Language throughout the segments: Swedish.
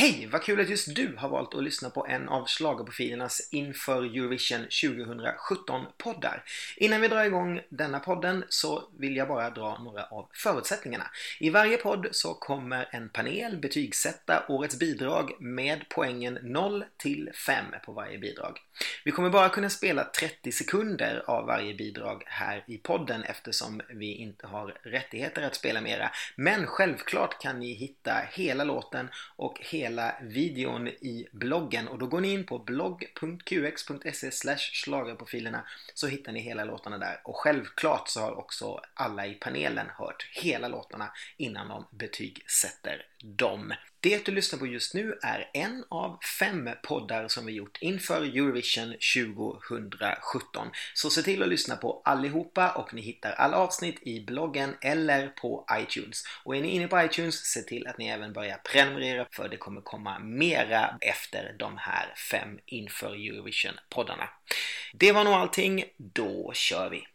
Hej! Vad kul att just du har valt att lyssna på en av schlagerprofilernas inför Eurovision 2017-poddar. Innan vi drar igång denna podden så vill jag bara dra några av förutsättningarna. I varje podd så kommer en panel betygsätta årets bidrag med poängen 0 till 5 på varje bidrag. Vi kommer bara kunna spela 30 sekunder av varje bidrag här i podden eftersom vi inte har rättigheter att spela mera. Men självklart kan ni hitta hela låten och hela hela videon i bloggen och då går ni in på blogg.qx.se schlagerprofilerna så hittar ni hela låtarna där och självklart så har också alla i panelen hört hela låtarna innan de betygsätter dem. Det du lyssnar på just nu är en av fem poddar som vi gjort inför Eurovision 2017. Så se till att lyssna på allihopa och ni hittar alla avsnitt i bloggen eller på iTunes. Och är ni inne på iTunes, se till att ni även börjar prenumerera för det kommer komma mera efter de här fem inför Eurovision-poddarna. Det var nog allting, då kör vi!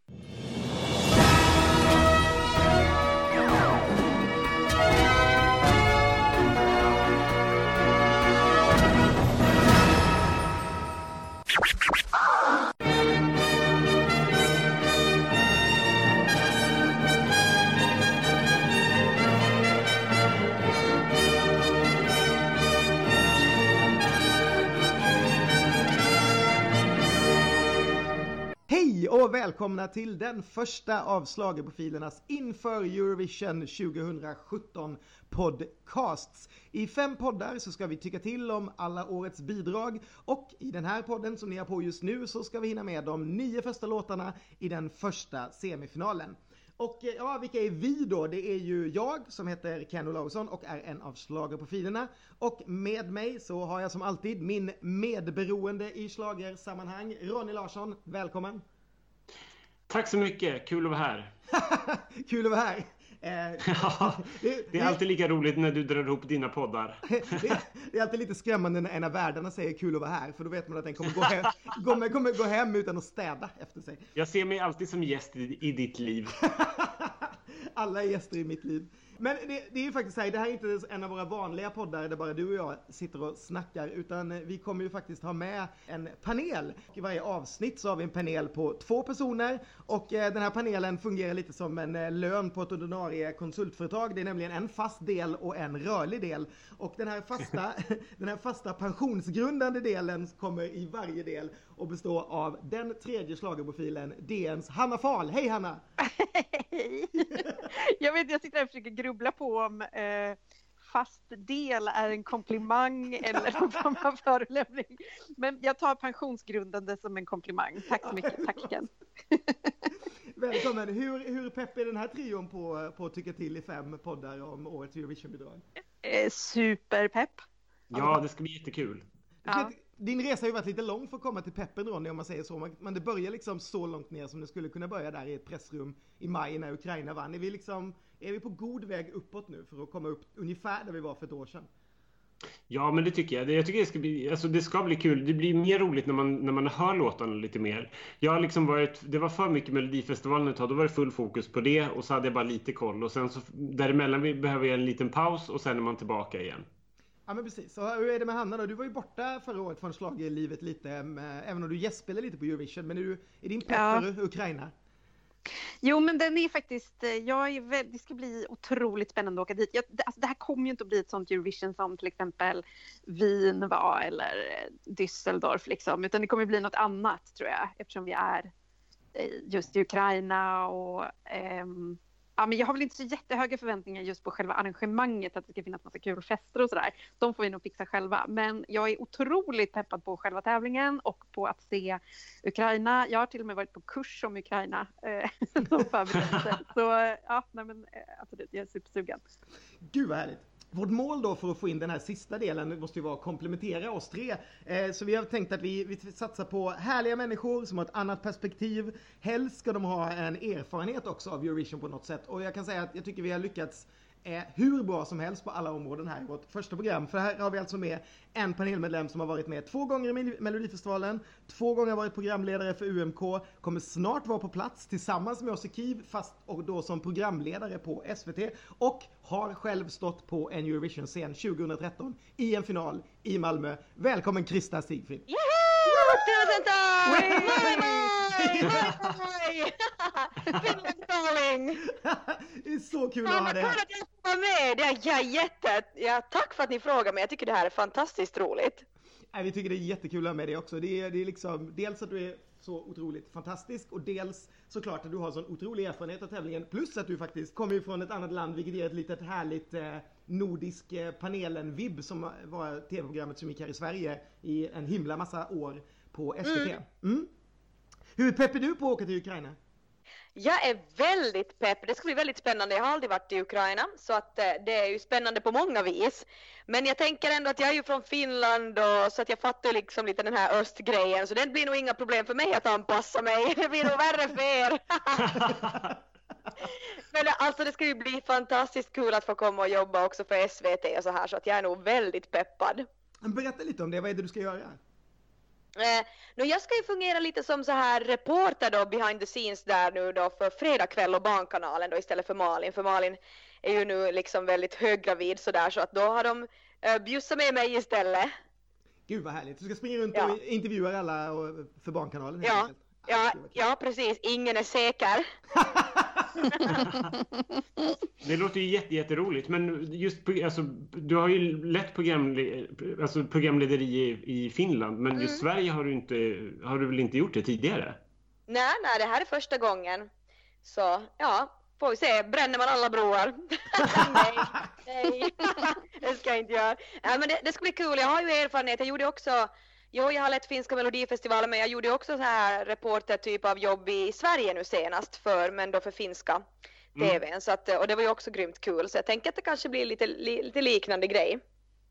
Hej och välkomna till den första av schlagerprofilernas inför Eurovision 2017 podcasts. I fem poddar så ska vi tycka till om alla årets bidrag och i den här podden som ni har på just nu så ska vi hinna med de nio första låtarna i den första semifinalen. Och eh, ja, vilka är vi då? Det är ju jag som heter Ken Olausson och är en av schlagerprofilerna. Och med mig så har jag som alltid min medberoende i schlagersammanhang, Ronny Larsson. Välkommen! Tack så mycket, kul att vara här. Kul att vara här! Eh, Ja, det är alltid lika roligt när du drar ihop dina poddar. det, är alltid lite skrämmande när en av världarna säger kul att vara här, för då vet man att den kommer gå hem, kommer, kommer gå hem utan att städa efter sig. Jag ser mig alltid som gäst i, i ditt liv. Alla är gäster i mitt liv. Men det, det är ju faktiskt så här, det här är inte en av våra vanliga poddar där bara du och jag sitter och snackar, utan vi kommer ju faktiskt ha med en panel. I varje avsnitt så har vi en panel på två personer och eh, den här panelen fungerar lite som en eh, lön på ett ordinarie konsultföretag. Det är nämligen en fast del och en rörlig del. Och den här fasta, den här fasta pensionsgrundande delen kommer i varje del och bestå av den tredje schlagerprofilen, DNs Hanna Fahl. Hej Hanna! Hej! Jag vet, jag sitter här och försöker grubbla på om eh, fast del är en komplimang eller någon form av förolämpning. Men jag tar pensionsgrundande som en komplimang. Tack så mycket. Tack Ken. Välkommen! Hur, hur pepp är den här trion på, på att tycka till i fem poddar om årets Eurovisionbidrag? Eh, superpepp. Ja, det ska bli jättekul. Ja. Din resa har ju varit lite lång för att komma till peppen Ronny om man säger så. Men det börjar liksom så långt ner som det skulle kunna börja där i ett pressrum i maj när Ukraina vann. Är vi liksom, är vi på god väg uppåt nu för att komma upp ungefär där vi var för ett år sedan? Ja, men det tycker jag. Jag tycker det ska bli, alltså det ska bli kul. Det blir mer roligt när man, när man hör låtarna lite mer. Jag har liksom varit, det var för mycket Melodifestivalen ett tag. Då var det full fokus på det och så hade jag bara lite koll. Och sen så däremellan behöver jag en liten paus och sen är man tillbaka igen. Ja men precis. Så hur är det med Hanna då? Du var ju borta förra året från schlagerlivet lite, eh, även om du gästspelade lite på Eurovision. Men är, du, är din pepp Ja. för Ukraina? Jo, men den är faktiskt, eh, jag är väl, det ska bli otroligt spännande att åka dit. Jag, det- alltså, det här kommer ju inte att bli ett sånt Eurovision som till exempel Wien var eller eh, Düsseldorf liksom, utan det kommer bli något annat tror jag eftersom vi är just i Ukraina och ehm, Ja, men jag har väl inte så jättehöga förväntningar just på själva arrangemanget, att det ska finnas massa kul fester och sådär. De får vi nog fixa själva. Men jag är otroligt peppad på själva tävlingen och på att se Ukraina. Jag har till och med varit på kurs om Ukraina eh, som förberedelse. Så ja, nej men eh, absolut, jag är supersugen. Gud vad härligt! Vårt mål då för att få in den här sista delen måste ju vara att komplementera oss tre. Eh, så vi har tänkt att vi, vi satsar på härliga människor som har ett annat perspektiv. Helst ska de ha en erfarenhet också av Eurovision på något sätt. Och jag kan säga att jag tycker vi har lyckats är hur bra som helst på alla områden här i vårt första program. För här har vi alltså med en panelmedlem som har varit med två gånger i Melodifestivalen, två gånger varit programledare för UMK, kommer snart vara på plats tillsammans med oss i KIV, fast och då som programledare på SVT och har själv stått på en Eurovision-scen 2013 i en final i Malmö. Välkommen Krista Stigfrid! Tusen tack! Moi moi! Finland calling! det är så kul att ha dig här. att jag får vara med! Det är, jag jätte... Ja, tack för att ni frågar mig. Jag tycker det här är fantastiskt roligt. Nej, vi tycker det är jättekul att ha med dig också. Det är, det är liksom dels att du är så otroligt fantastisk och dels såklart att du har sån otrolig erfarenhet av tävlingen. Plus att du faktiskt kommer från ett annat land vilket ger ett litet härligt eh, nordisk eh, panelen-vibb som var tv-programmet som gick här i Sverige i en himla massa år på SVT. Mm. Hur pepp är du på att åka till Ukraina? Jag är väldigt pepp. Det ska bli väldigt spännande. Jag har aldrig varit i Ukraina så att eh, det är ju spännande på många vis. Men jag tänker ändå att jag är ju från Finland och så att jag fattar liksom lite den här östgrejen så det blir nog inga problem för mig att anpassa mig. Det blir nog värre för er. Men alltså det ska ju bli fantastiskt kul att få komma och jobba också för SVT och så här så att jag är nog väldigt peppad. Berätta lite om det, vad är det du ska göra? Eh, nu jag ska ju fungera lite som så här reporter då behind the scenes där nu då för Fredagkväll och Barnkanalen då istället för Malin. För Malin är ju nu liksom väldigt höggravid sådär så att då har de eh, bjussat med mig istället. Gud vad härligt, du ska springa runt Ja. och intervjua alla och- för Barnkanalen Ja, enkelt. ja, ja precis, ingen är säker. Det låter ju jätte, jätteroligt. Men just alltså, du har ju lätt programle, alltså, programlederi i, i Finland. Men just Sverige har du, inte, har du väl inte gjort det tidigare? Nej, nej, det här är första gången. Så ja, får vi se, bränner man alla broar? nej, nej, det ska jag inte göra. Ja, men det, det ska bli kul, jag har ju erfarenhet, jag gjorde också Jo, jag har lett finska melodifestivalen men jag gjorde också så här reportertyp av jobb i Sverige nu senast för, men då för finska TVn. Så att, och det var ju också grymt kul så jag tänker att det kanske blir lite, li, lite liknande grej.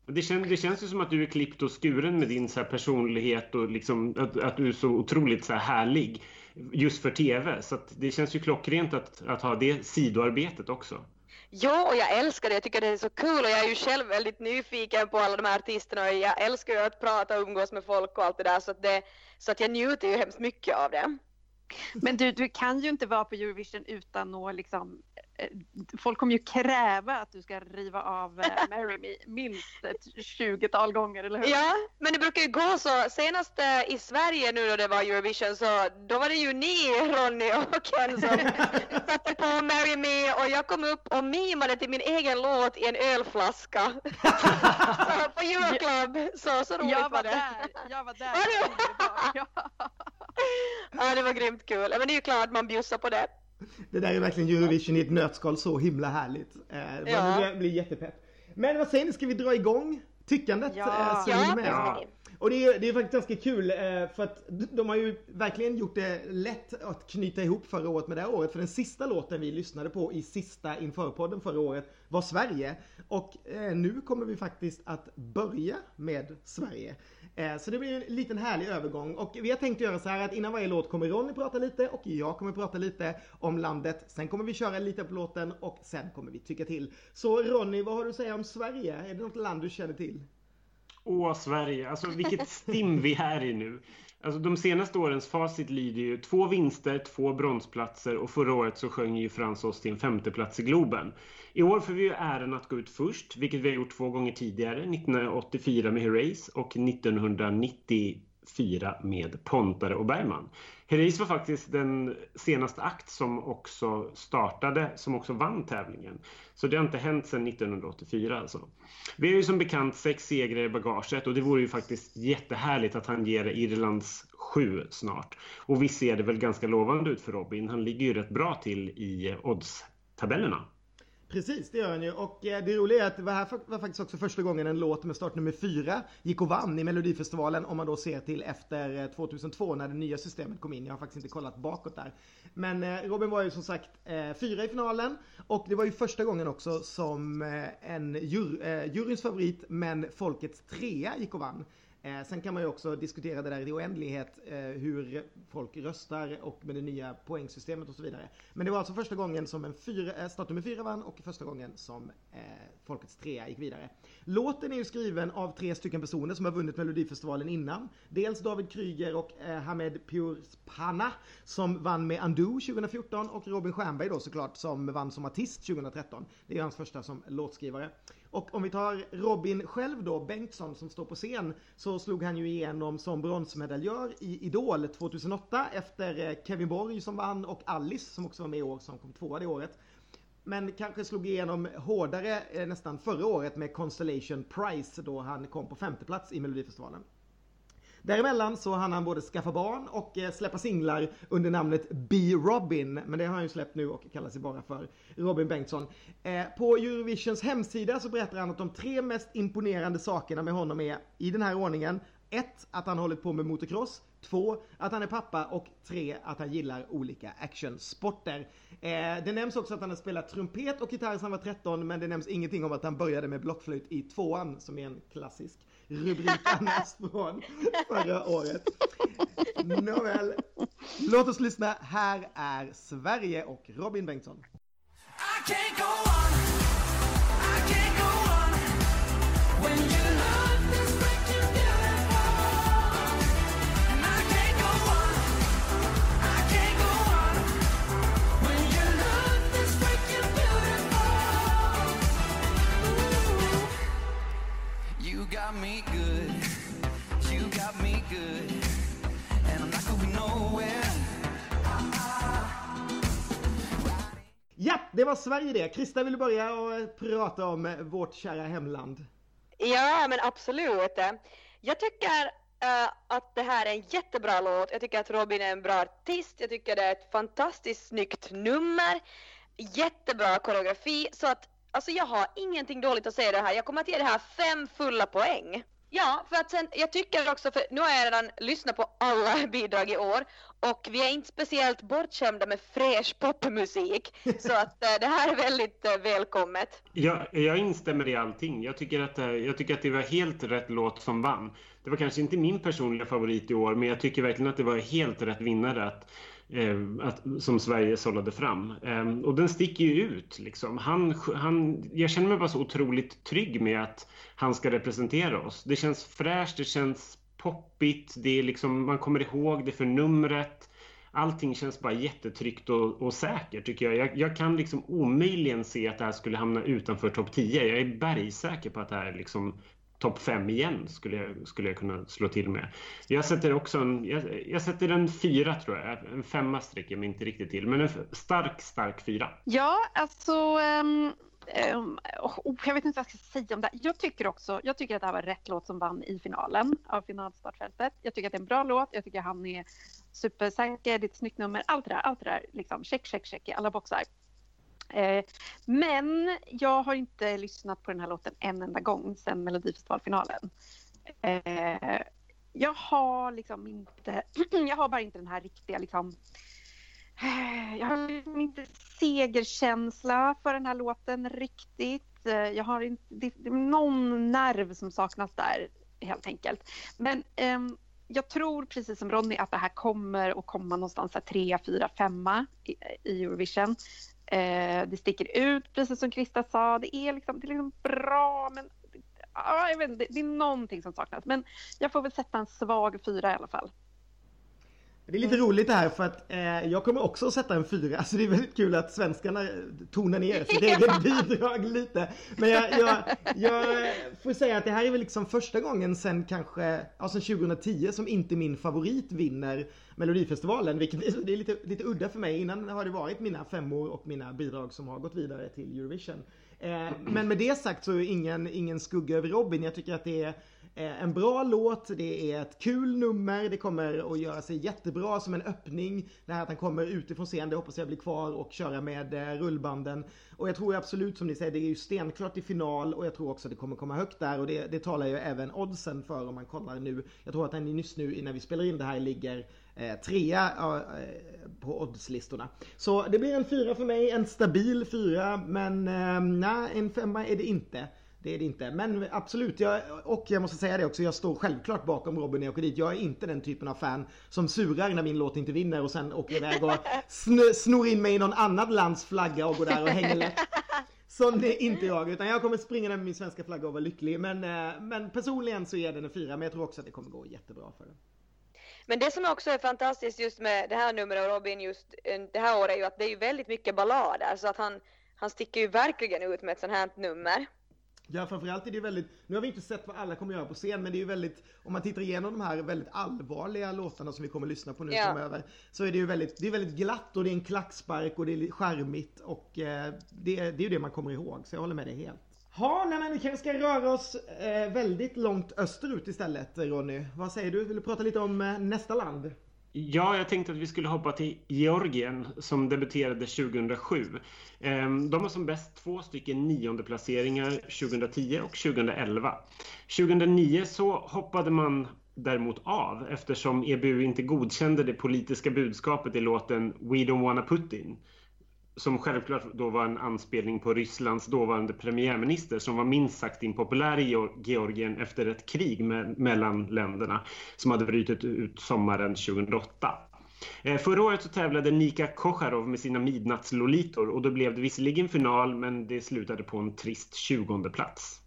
Det, kän, det känns ju som att du är klippt och skuren med din så personlighet och liksom, att, att du är så otroligt så här härlig just för TV. Så det känns ju klockrent att, att ha det sidoarbetet också. Ja, och jag älskar det. Jag tycker det är så kul och jag är ju själv väldigt nyfiken på alla de här artisterna och jag älskar ju att prata och umgås med folk och allt det där så att, det, så att jag njuter ju hemskt mycket av det. Men du, du kan ju inte vara på Eurovision utan att liksom eh, Folk kommer ju kräva att du ska riva av eh, Marry Me minst ett 20-tal gånger, eller hur? Ja, men det brukar ju gå så. Senast eh, i Sverige nu då det var Eurovision så då var det ju ni, Ronny och Ken som satte på Marry Me och jag kom upp och mimade till min egen låt i en ölflaska. så på Euroclub, så, så roligt Jag var var det. där, jag var där. Var du? Ja. Ja, det var grymt kul. Men det är ju klart man bjussar på det. Det där är verkligen Eurovision i ett nötskal, så himla härligt. Eh, Ja. Man blir jättepepp. Men vad säger ni, ska vi dra igång tyckandet? Ja. eh, så Ja, med? vi. Och det är, det är faktiskt ganska kul eh, för att de har ju verkligen gjort det lätt att knyta ihop förra året med det här året. För den sista låten vi lyssnade på i sista införpodden förra året var Sverige. Och nu kommer vi faktiskt att börja med Sverige. Eh, så det blir en liten härlig övergång och vi har tänkt göra så här att innan varje låt kommer Ronny prata lite och jag kommer prata lite om landet. Sen kommer vi köra lite på låten och sen kommer vi tycka till. Så Ronny, vad har du att säga om Sverige? Är det något land du känner till? Åh, Sverige. Alltså vilket stim vi är i nu. Alltså, de senaste årens facit lyder ju två vinster, två bronsplatser och förra året så sjöng ju Frans oss till en femteplats i Globen. I år får vi ju äran att gå ut först, vilket vi har gjort två gånger tidigare. 1984 med Herreys och 1990 fira med Pontare och Bergman. Herreys var faktiskt den senaste akt som också startade, som också vann tävlingen. Så det har inte hänt sedan 1984 alltså. Vi har ju som bekant sex segrar i bagaget och det vore ju faktiskt jättehärligt att han ger Irlands sju snart. Och vi ser det väl ganska lovande ut för Robin. Han ligger ju rätt bra till i odds-tabellerna. Precis, det gör han ju. Och eh, det roliga är att det här var faktiskt också första gången en låt med startnummer fyra gick och vann i Melodifestivalen om man då ser till efter eh, 2002 när det nya systemet kom in. Jag har faktiskt inte kollat bakåt där. Men eh, Robin var ju som sagt fyra i finalen och det var ju första gången också som en jur, juryns favorit men folkets trea gick och vann. Eh, sen kan man ju också diskutera det där i oändlighet eh, hur folk röstar och med det nya poängsystemet och så vidare. Men det var alltså första gången som en fyra, eh, startnummer fyra vann och första gången som eh, Folkets trea gick vidare. Låten är ju skriven av tre stycken personer som har vunnit Melodifestivalen innan. Dels David Kryger och eh, Hamed Purspana som vann med Undo 2014 och Robin Stjernberg då såklart som vann som artist 2013. Det är hans första som låtskrivare. Och om vi tar Robin själv då, Bengtsson som står på scen, så slog han ju igenom som bronsmedaljör i Idol 2008 efter eh, Kevin Borg som vann och Alice som också var med i år som kom tvåa det året. Men kanske slog igenom hårdare eh, nästan förra året med Constellation Prize då han kom på femte plats i Melodifestivalen. Däremellan så hann han både skaffa barn och eh, släppa singlar under namnet B. Robin. Men det har han ju släppt nu och kallar sig bara för Robin Bengtsson. Eh, på Eurovisions hemsida så berättar han att de tre mest imponerande sakerna med honom är i den här ordningen. 1. Att han hållit på med motocross. 2. Att han är pappa och 3. Att han gillar olika actionsporter. Eh, det nämns också att han har spelat trumpet och gitarr sedan han var 13 men det nämns ingenting om att han började med blockflöjt i tvåan som är en klassisk Rubriken annars från förra året. Nåväl, låt oss lyssna. Här är Sverige och Robin Bengtsson. I can't go on. I can't go on. Me good. You got me good. And I'm not going nowhere. Ja, det var Sverige det. Krista vill du börja och prata om vårt kära hemland? Ja, men absolut. Jag tycker uh, att det här är en jättebra låt. Jag tycker att Robin är en bra artist. Jag tycker det är ett fantastiskt snyggt nummer. Jättebra koreografi. Så att alltså jag har ingenting dåligt att säga det här. Jag kommer att ge det här fem fulla poäng. Ja, för att sen, jag tycker också, för nu har jag redan lyssnat på alla bidrag i år och vi är inte speciellt bortskämda med fräsch popmusik. Så att äh, det här är väldigt äh, välkommet. Jag, jag instämmer i allting. Jag tycker, att, äh, jag tycker att det var helt rätt låt som vann. Det var kanske inte min personliga favorit i år, men jag tycker verkligen att det var helt rätt vinnare att, Eh, att, som Sverige sållade fram. Ehm, och den sticker ju ut. Liksom. Han, han, jag känner mig bara så otroligt trygg med att han ska representera oss. Det känns fräscht, det känns poppigt, det är liksom, man kommer ihåg det för numret. Allting känns bara jättetryggt och, och säkert tycker jag. jag. jag. kan liksom omöjligen se att det här skulle hamna utanför topp 10. Jag är bergsäker på att det här liksom topp fem igen skulle jag, skulle jag kunna slå till med. Jag sätter också en, jag, jag sätter en fyra tror jag. En femma sträcker mig inte riktigt till, men en stark, stark fyra. Ja, alltså um... Um, oh, jag vet inte vad jag ska säga om det. Jag tycker också, jag tycker att det här var rätt låt som vann i finalen av finalstartfältet. Jag tycker att det är en bra låt. Jag tycker att han är supersäker, det är ett snyggt nummer. Allt det där, allt det där liksom check, check, check i alla boxar. Eh, men jag har inte lyssnat på den här låten en enda gång sedan Melodifestivalfinalen. Eh, jag har liksom inte, jag har bara inte den här riktiga liksom eh, jag har liksom inte segerkänsla för den här låten riktigt. Jag har inte, det, det är någon nerv som saknas där helt enkelt. Men ehm, jag tror precis som Ronny att det här kommer att komma någonstans här, trea, fyra, femma i, i Eurovision. Eh, det sticker ut precis som Krista sa. Det är liksom, det är liksom bra men ja, jag vet inte, det, det är någonting som saknas. Men jag får väl sätta en svag fyra i alla fall. Det är lite roligt det här för att eh, jag kommer också att sätta en fyra. Alltså det är väldigt kul att svenskarna tonar ner sitt eget bidrag lite. Men jag, jag, jag, får säga att det här är väl liksom första gången sen kanske, ja sen 2010 som inte min favorit vinner Melodifestivalen. Vilket det är lite, lite udda för mig. Innan har det varit mina femmor och mina bidrag som har gått vidare till Eurovision. Eh, men med det sagt så är ingen, ingen skugga över Robin. Jag tycker att det är eh, en bra låt, det är ett kul nummer, det kommer att göra sig jättebra som en öppning. Det här att han kommer utifrån scen, det hoppas jag blir kvar och köra med eh, rullbanden. Och jag tror absolut som ni säger, det är ju stenklart i final och jag tror också att det kommer komma högt där och det, det talar ju även oddsen för om man kollar nu. Jag tror att den just nu innan vi spelar in det här ligger eh, trea eh, på oddslistorna. Så det blir en fyra för mig, en stabil fyra men eh, nej, en femma är det inte. det är det inte. Men absolut, jag, och jag måste säga det också, jag står självklart bakom Robin när jag åker dit. Jag är inte den typen av fan som surar när min låt inte vinner och sen åker iväg och sn snor in mig i någon annat lands flagga och går där och hänger lätt. Sån är inte jag, utan jag kommer springa där med min svenska flagga och vara lycklig. Men, eh, men personligen så är den en fyra, men jag tror också att det kommer gå jättebra för den. Men det som också är fantastiskt just med det här numret och Robin just eh, det här året är ju att det är ju väldigt mycket ballader så att han, han sticker ju verkligen ut med ett sånt här nummer. Ja, framförallt är det väldigt, nu har vi inte sett vad alla kommer göra på scen, men det är ju väldigt, om man tittar igenom de här väldigt allvarliga låtarna som vi kommer lyssna på nu ja. framöver, så är det ju väldigt, det är väldigt glatt och det är en klackspark och det är charmigt och eh, det, det är ju det man kommer ihåg, så jag håller med dig helt. Ja, nej men vi kanske ska röra oss eh, väldigt långt österut istället Ronny. Vad säger du? Vill du prata lite om eh, nästa land? Ja, jag tänkte att vi skulle hoppa till Georgien som debuterade 2007. Ehm, de har som bäst två stycken nionde placeringar 2010 och 2011. 2009 så hoppade man däremot av eftersom EBU inte godkände det politiska budskapet i låten We Don't Wanna Putin som självklart då var en anspelning på Rysslands dåvarande premiärminister som var minst sagt impopulär i Georgien efter ett krig med, mellan länderna som hade brutit ut sommaren 2008. Eh, förra året så tävlade Nika Kocharov med sina midnattslolitor och då blev det visserligen final men det slutade på en trist 20 plats.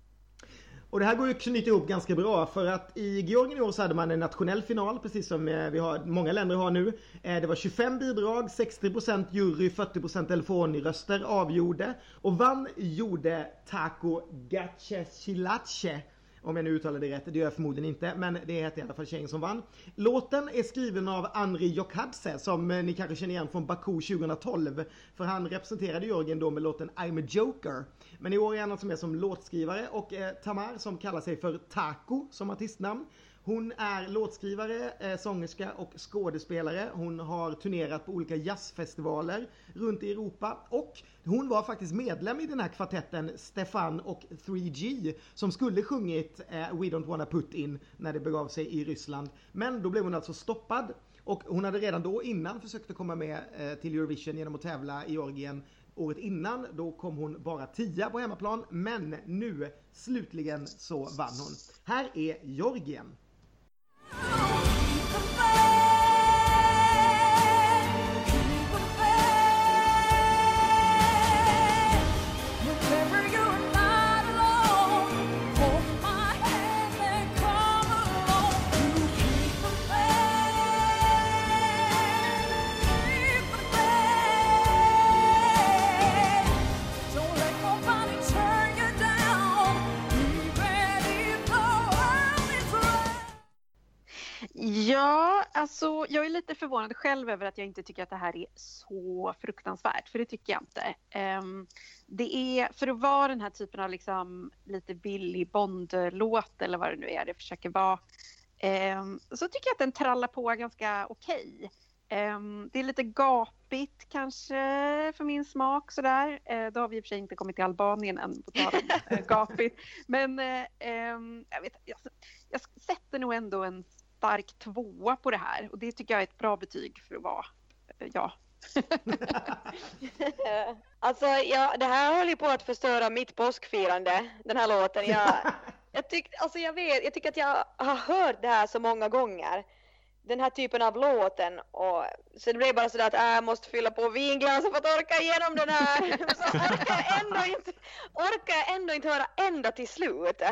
Och det här går ju att knyta ihop ganska bra för att i Georgien i år så hade man en nationell final precis som eh, vi har, många länder har nu. Eh, det var 25 bidrag, 60% jury, 40% telefonröster avgjorde. Och vann gjorde Taco Gatchesilache om jag nu uttalar det rätt, det gör jag förmodligen inte, men det heter i alla fall tjejen som vann. Låten är skriven av Andri Jokadze som eh, ni kanske känner igen från Baku 2012. För han representerade Georgien då med låten I'm a Joker. Men i år är han som är som låtskrivare och eh, Tamar som kallar sig för Taco som artistnamn. Hon är låtskrivare, eh, sångerska och skådespelare. Hon har turnerat på olika jazzfestivaler runt i Europa och hon var faktiskt medlem i den här kvartetten Stefan och 3G som skulle sjungit eh, We Don't Wanna Put In när det begav sig i Ryssland. Men då blev hon alltså stoppad och hon hade redan då innan försökt att komma med eh, till Eurovision genom att tävla i Georgien Året innan då kom hon bara tia på hemmaplan men nu slutligen så vann hon. Här är Georgien. Ja, alltså jag är lite förvånad själv över att jag inte tycker att det här är så fruktansvärt, för det tycker jag inte. Um, det är, för att vara den här typen av liksom lite billig Bond-låt eller vad det nu är det försöker vara, um, så tycker jag att den trallar på ganska okej. Okay. Um, det är lite gapigt kanske för min smak sådär. Uh, då har vi i och för sig inte kommit till Albanien än på tal om uh, gapigt. Men uh, jag, vet, jag, jag sätter nog ändå en stark tvåa på det här och det tycker jag är ett bra betyg för att vara eh, ja. alltså, ja, det här håller på att förstöra mitt påskfirande, den här låten. Jag, jag, tyck, alltså, jag, vet, jag tycker att jag har hört det här så många gånger den här typen av låten och så det blev bara sådär att äh, jag måste fylla på vinglasen för att orka igenom den här. Så orkar jag ändå inte, orkar jag ändå inte höra ända till slut.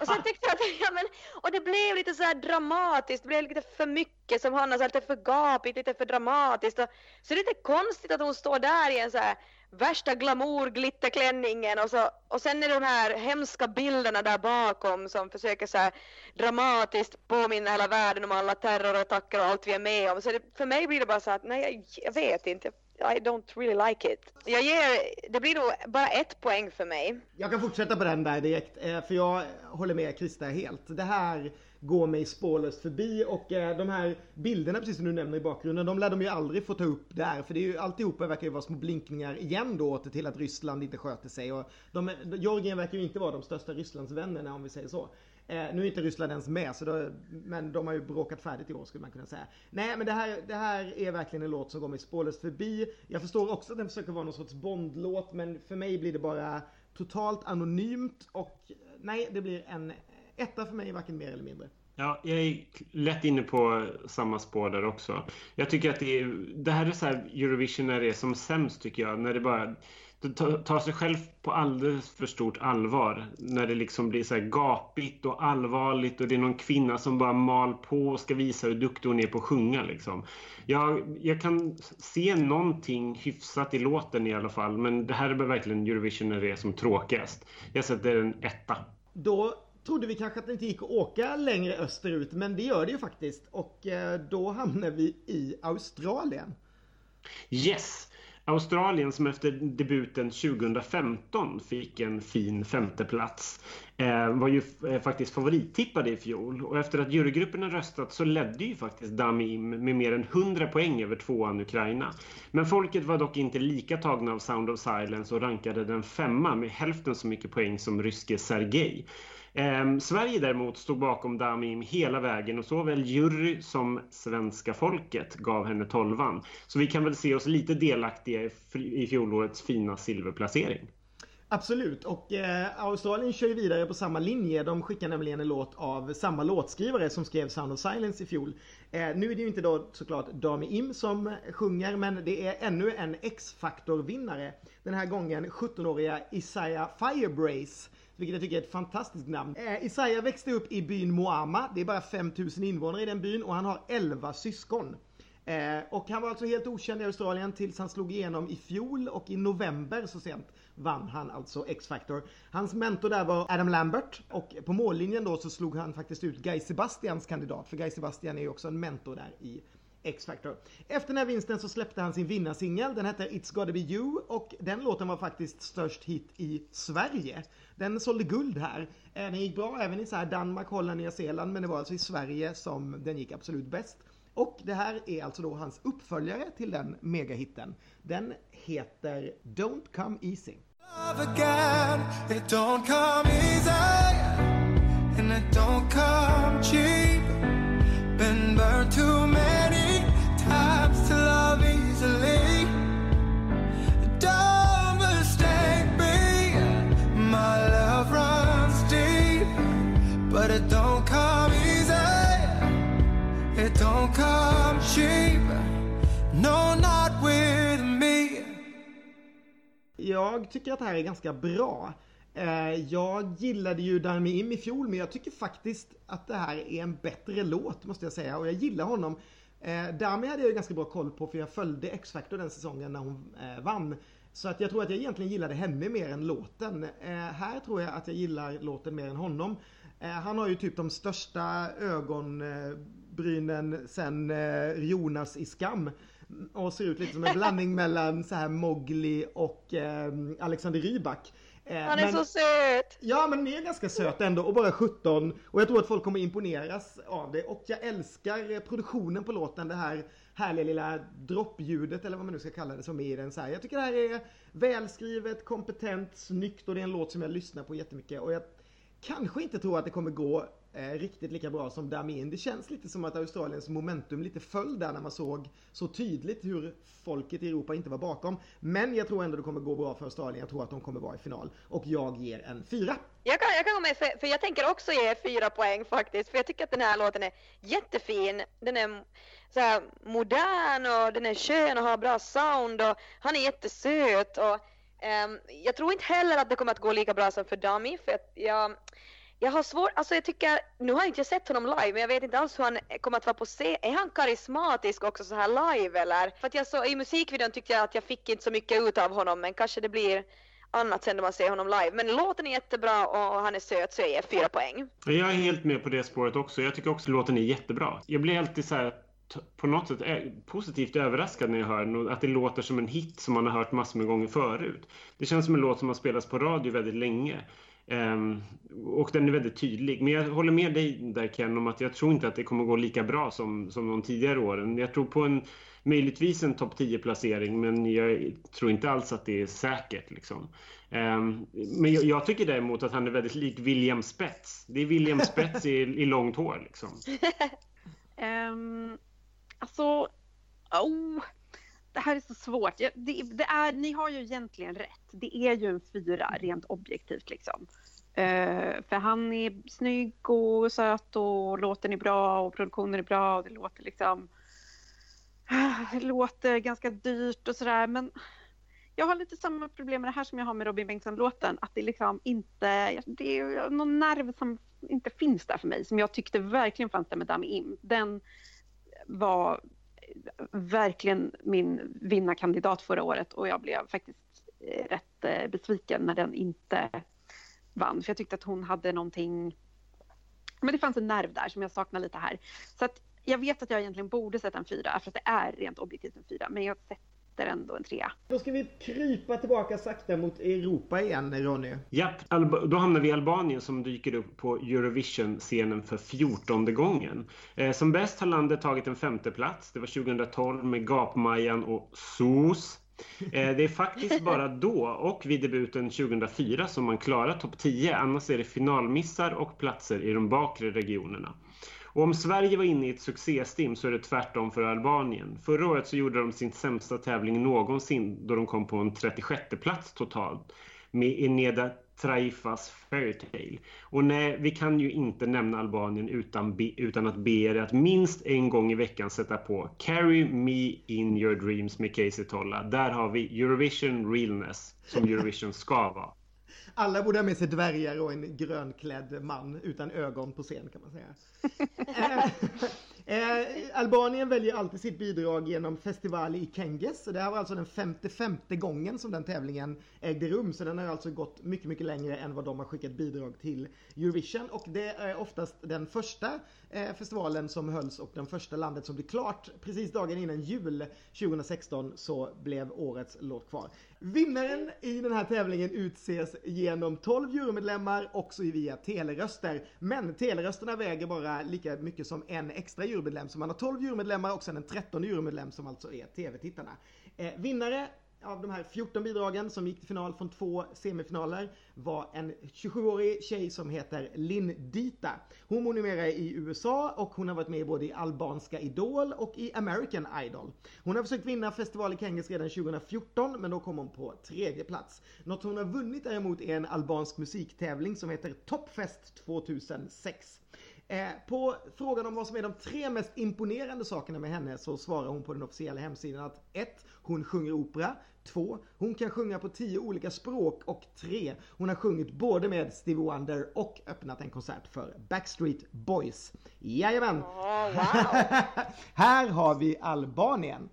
Och sen tyckte jag att, ja men, och det blev lite så här dramatiskt, det blev lite för mycket som Hanna sa, lite för gapigt, lite för dramatiskt. Och, så det är lite konstigt att hon står där i en så här värsta glamour-glitterklänningen och, så, och sen är det de här hemska bilderna där bakom som försöker så här dramatiskt påminna hela världen om alla terrorattacker och allt vi är med om. Så det, för mig blir det bara så att nej, jag, jag vet inte. I don't really like it. Jag ger, det blir nog bara ett poäng för mig. Jag kan fortsätta på den där direkt, eh, för jag håller med Krista helt. Det här går mig spårlöst förbi och eh, de här bilderna precis som du nämner i bakgrunden, de lär de ju aldrig få ta upp där. För det är ju alltihopa verkar ju vara små blinkningar igen då åter till att Ryssland inte sköter sig. Och de, Georgien verkar ju inte vara de största Rysslandsvännerna om vi säger så. Eh, nu är inte Ryssland ens med, så då, men de har ju bråkat färdigt i år skulle man kunna säga. Nej men det här, det här är verkligen en låt som går mig spårlöst förbi. Jag förstår också att den försöker vara någon sorts Bondlåt men för mig blir det bara totalt anonymt och nej, det blir en etta för mig, varken mer eller mindre. Ja, jag är lätt inne på samma spår där också. Jag tycker att det, är, det här är så här Eurovision när det är som sämst tycker jag. När det bara tar sig själv på alldeles för stort allvar. När det liksom blir så gapigt och allvarligt och det är någon kvinna som bara mal på och ska visa hur duktig hon är på att sjunga. Liksom. Jag, jag kan se någonting hyfsat i låten i alla fall. Men det här är verkligen Eurovision när det är som tråkigast. Jag sätter en etta. Då trodde vi kanske att det inte gick att åka längre österut, men det gör det ju faktiskt. Och eh, då hamnar vi i Australien. Yes! Australien som efter debuten 2015 fick en fin femteplats eh, var ju eh, faktiskt favorittippade i fjol och efter att jurygruppen röstat så ledde ju faktiskt Damim med mer än 100 poäng över tvåan Ukraina. Men folket var dock inte lika tagna av Sound of Silence och rankade den femma med hälften så mycket poäng som ryske Sergej. Eh, Sverige däremot stod bakom Damim hela vägen och såväl jury som svenska folket gav henne tolvan. Så vi kan väl se oss lite delaktiga i fjolårets fina silverplacering. Absolut, och eh, Australien kör ju vidare på samma linje. De skickar nämligen en låt av samma låtskrivare som skrev Sound of Silence i fjol. Eh, nu är det ju inte då såklart Dami Im som sjunger, men det är ännu en X-Factor-vinnare. Den här gången 17-åriga Isaiah Firebrace vilket jag tycker är ett fantastiskt namn. Eh, Isaiah växte upp i byn Moama. Det är bara 5000 invånare i den byn och han har 11 syskon. Eh, och han var alltså helt okänd i Australien tills han slog igenom i fjol och i november så sent vann han alltså X-Factor. Hans mentor där var Adam Lambert och på mållinjen då så slog han faktiskt ut Guy Sebastians kandidat för Guy Sebastian är ju också en mentor där i X-Factor. Efter den här vinsten så släppte han sin vinnarsingel. Den hette It's gotta be you och den låten var faktiskt störst hit i Sverige. Den sålde guld här. Eh, den gick bra även i så här Danmark, Holland, Nya Zeeland men det var alltså i Sverige som den gick absolut bäst. Och det här är alltså då hans uppföljare till den megahitten. Den heter Don't Come Easy. Love again, it don't come easy And it don't come cheap Jag tycker att det här är ganska bra. Eh, jag gillade ju Darmi Im i fjol men jag tycker faktiskt att det här är en bättre låt måste jag säga och jag gillar honom. Darmi Dami hade jag ju ganska bra koll på för jag följde X-Factor den säsongen när hon eh, vann. Så att jag tror att jag egentligen gillade henne mer än låten. Här tror jag att jag gillar låten mer än honom. Han har ju typ de största ögonbrynen sen Jonas i Skam. Och ser ut lite som en blandning mellan så här Mowgli och eh, Alexander Rybak. Eh, Han är men, så söt! Ja men ni är ganska söt ändå och bara 17 och jag tror att folk kommer imponeras av det och jag älskar produktionen på låten det här härliga lilla droppljudet eller vad man nu ska kalla det som är i den så här. Jag tycker det här är välskrivet, kompetent, snyggt och det är en låt som jag lyssnar på jättemycket och jag kanske inte tror att det kommer gå eh, riktigt lika bra som Damin. Det känns lite som att Australiens momentum lite föll där när man såg så tydligt hur folket i Europa inte var bakom. Men jag tror ändå det kommer gå bra för Australien. Jag tror att de kommer vara i final. Och jag ger en fyra. Jag kan, jag kan gå med för, för jag tänker också ge fyra poäng faktiskt. För jag tycker att den här låten är jättefin. Den är så här modern och den är skön och har bra sound och han är jättesöt. Och, um, jag tror inte heller att det kommer att gå lika bra som för Dummy för att jag jag har svårt, alltså jag tycker, nu har jag inte sett honom live men jag vet inte alls hur han kommer att vara på scen. Är han karismatisk också så här live eller? För att jag så i musikvideon tyckte jag att jag fick inte så mycket ut av honom men kanske det blir annat sen när man ser honom live. Men låten är jättebra och han är söt så jag ger fyra poäng. Jag är helt med på det spåret också. Jag tycker också låten är jättebra. Jag blir alltid så här på något sätt eh, positivt överraskad när jag hör den att det låter som en hit som man har hört massor med gånger förut. Det känns som en låt som har spelats på radio väldigt länge. Um, och den är väldigt tydlig. Men jag håller med dig där Ken om att jag tror inte att det kommer gå lika bra som, som de tidigare åren. Jag tror på en möjligtvis en topp 10 placering men jag tror inte alls att det är säkert. Liksom. Um, men jag, jag, tycker däremot att han är väldigt lik William Spets. Det är William Spets i, i långt hår liksom. um, alltså, oh. Det här är så svårt. Det, det, är, ni har ju egentligen rätt. Det är ju en fyra rent objektivt liksom. Uh, för han är snygg och söt och låten är bra och produktionen är bra och det låter liksom... Uh, det låter ganska dyrt och sådär men jag har lite samma problem med det här som jag har med Robin Bengtsson-låten. Att det liksom inte... Det är någon nerv som inte finns där för mig. Som jag tyckte verkligen fanns där med Dami Im. Den var verkligen min vinnarkandidat förra året och jag blev faktiskt eh, rätt eh, besviken när den inte vann. För jag tyckte att hon hade någonting... Men det fanns en nerv där som jag saknar lite här. Så att jag vet att jag egentligen borde sätta en fyra för att det är rent objektivt en fyra. Men jag sätter sätter ändå en trea. Då ska vi krypa tillbaka sakta mot Europa igen, Ronny. Japp, då hamnar vi i Albanien som dyker upp på Eurovision-scenen för fjortonde gången. Eh, som bäst har landet tagit en femte plats. Det var 2012 med Gapmajan och SOS. Eh, det är faktiskt bara då och vid debuten 2004 som man klarar topp 10. Annars är det finalmissar och platser i de bakre regionerna. Och om Sverige var inne i ett succéstim så är det tvärtom för Albanien. Förra året så gjorde de sin sämsta tävling någonsin då de kom på en 36 plats totalt med Eneda Traifas Fairytale. Och nej, vi kan ju inte nämna Albanien utan, be, utan att be er att minst en gång i veckan sätta på Carry Me In Your Dreams med Casey Tolla. Där har vi Eurovision Realness som Eurovision ska vara. Alla borde ha med sig dvärgar och en grönklädd man utan ögon på scen kan man säga. Eh, Albanien väljer alltid sitt bidrag genom festival i Kenges. Det här var alltså den 55 gången som den tävlingen ägde rum. Så den har alltså gått mycket, mycket längre än vad de har skickat bidrag till Eurovision. Och det är oftast den första eh, festivalen som hölls och den första landet som blev klart precis dagen innan jul 2016 så blev årets låt kvar. Vinnaren i den här tävlingen utses genom 12 jurymedlemmar också via teleröster. Men telerösterna väger bara lika mycket som en extra jurymedlem. Så man har 12 jurymedlemmar och sen en 13 jurymedlem som alltså är tv-tittarna. Eh, vinnare av de här 14 bidragen som gick till final från två semifinaler var en 27-årig tjej som heter Linn Dita. Hon bor numera i USA och hon har varit med både i albanska Idol och i American Idol. Hon har försökt vinna festival i Kengis redan 2014 men då kom hon på tredje plats. Något hon har vunnit däremot är en albansk musiktävling som heter Topfest 2006. Eh, på frågan om vad som är de tre mest imponerande sakerna med henne så svarar hon på den officiella hemsidan att 1. Hon sjunger opera. 2. Hon kan sjunga på 10 olika språk. Och 3. Hon har sjungit både med Stevie Wonder och öppnat en konsert för Backstreet Boys. Jajamän! Oh, wow. Här har vi Albanien.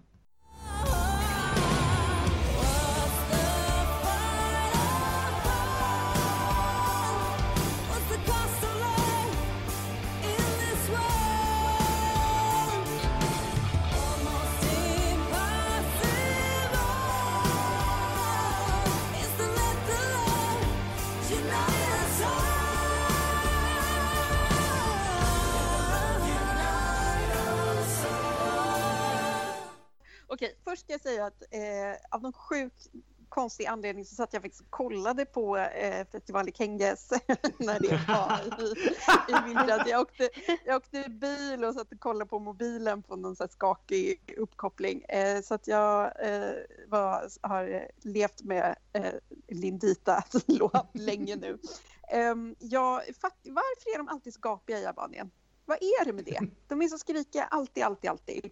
Först ska jag säga att eh, av någon sjuk konstig anledning så satt jag faktiskt och kollade på eh, festival i Kenges när det var i, i vintras. Jag åkte, jag åkte bil och satt och kollade på mobilen på någon så skakig uppkoppling. Eh, så att jag eh, var, har levt med eh, Lindita låt länge nu. Eh, jag, varför är de alltid så gapiga i Albanien? Vad är det med det? De är så skrikiga alltid, alltid, alltid.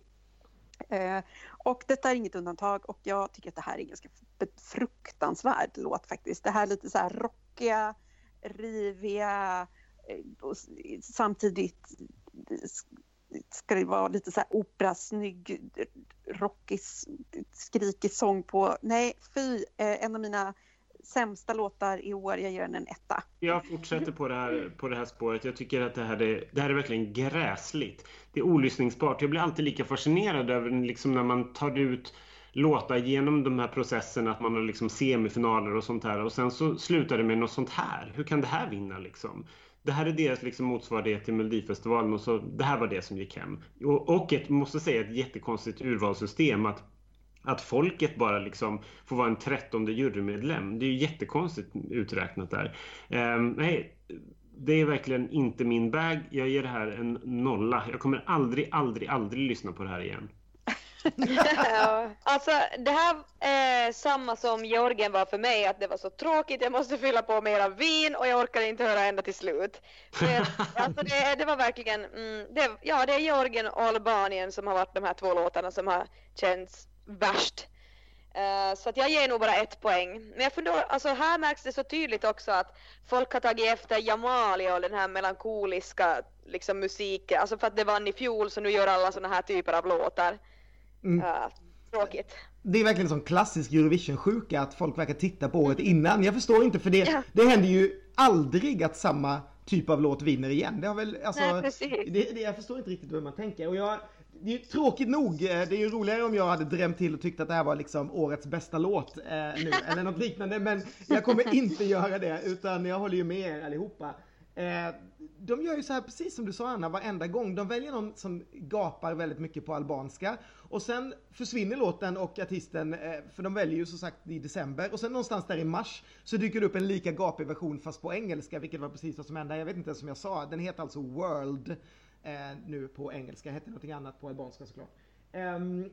Eh, och detta är inget undantag och jag tycker att det här är en ganska fruktansvärd låt faktiskt. Det här lite så här rockiga, riviga eh, och samtidigt ska det vara lite så här opera, snygg, rockig, skrikig sång på. Nej, fy, eh, en av mina sämsta låtar i år. Jag ger den en etta. Jag fortsätter på det här, på det här spåret. Jag tycker att det här, är, det här är verkligen gräsligt. Det är olyssningsbart. Jag blir alltid lika fascinerad över liksom när man tar ut låtar genom de här processerna, att man har liksom semifinaler och sånt här och sen så slutar det med något sånt här. Hur kan det här vinna liksom? Det här är deras liksom motsvarighet till Melodifestivalen och så det här var det som gick hem. Och, och ett, måste säga, ett jättekonstigt urvalssystem att att folket bara liksom får vara en trettonde jurymedlem. Det är ju jättekonstigt uträknat där. Um, nej, det är verkligen inte min bag. Jag ger det här en nolla. Jag kommer aldrig, aldrig, aldrig lyssna på det här igen. Ja, alltså det här är samma som Georgien var för mig, att det var så tråkigt, jag måste fylla på mera vin och jag orkar inte höra ända till slut. För, alltså det, det var verkligen, mm, det, ja det är Georgien och Albanien som har varit de här två låtarna som har känts värst. Uh, så att jag ger nog bara ett poäng. Men jag funderar, alltså här märks det så tydligt också att folk har tagit efter Jamali och den här melankoliska liksom musiken, alltså för att det vann i fjol så nu gör alla såna här typer av låtar. Mm. Uh, tråkigt. Det är verkligen sån klassisk Eurovision-sjuka att folk verkar titta på året innan. Jag förstår inte för det, Ja. det händer ju aldrig att samma typ av låt vinner igen. Det har väl, alltså, Nej, precis. det, det, jag förstår inte riktigt hur man tänker. Och jag, det är tråkigt nog, eh, det är ju roligare om jag hade drämt till och tyckt att det här var liksom årets bästa låt eh, nu, eller något liknande. Men jag kommer inte göra det, utan jag håller ju med er allihopa. Eh, de gör ju så här precis som du sa Anna, varenda gång. De väljer någon som gapar väldigt mycket på albanska och sen försvinner låten och artisten, eh, för de väljer ju som sagt i december och sen någonstans där i mars så dyker det upp en lika gapig version fast på engelska, vilket var precis vad som hände. Jag vet inte ens som jag sa, den heter alltså World Eh, nu på engelska, hette någonting annat på albanska såklart. Ehm,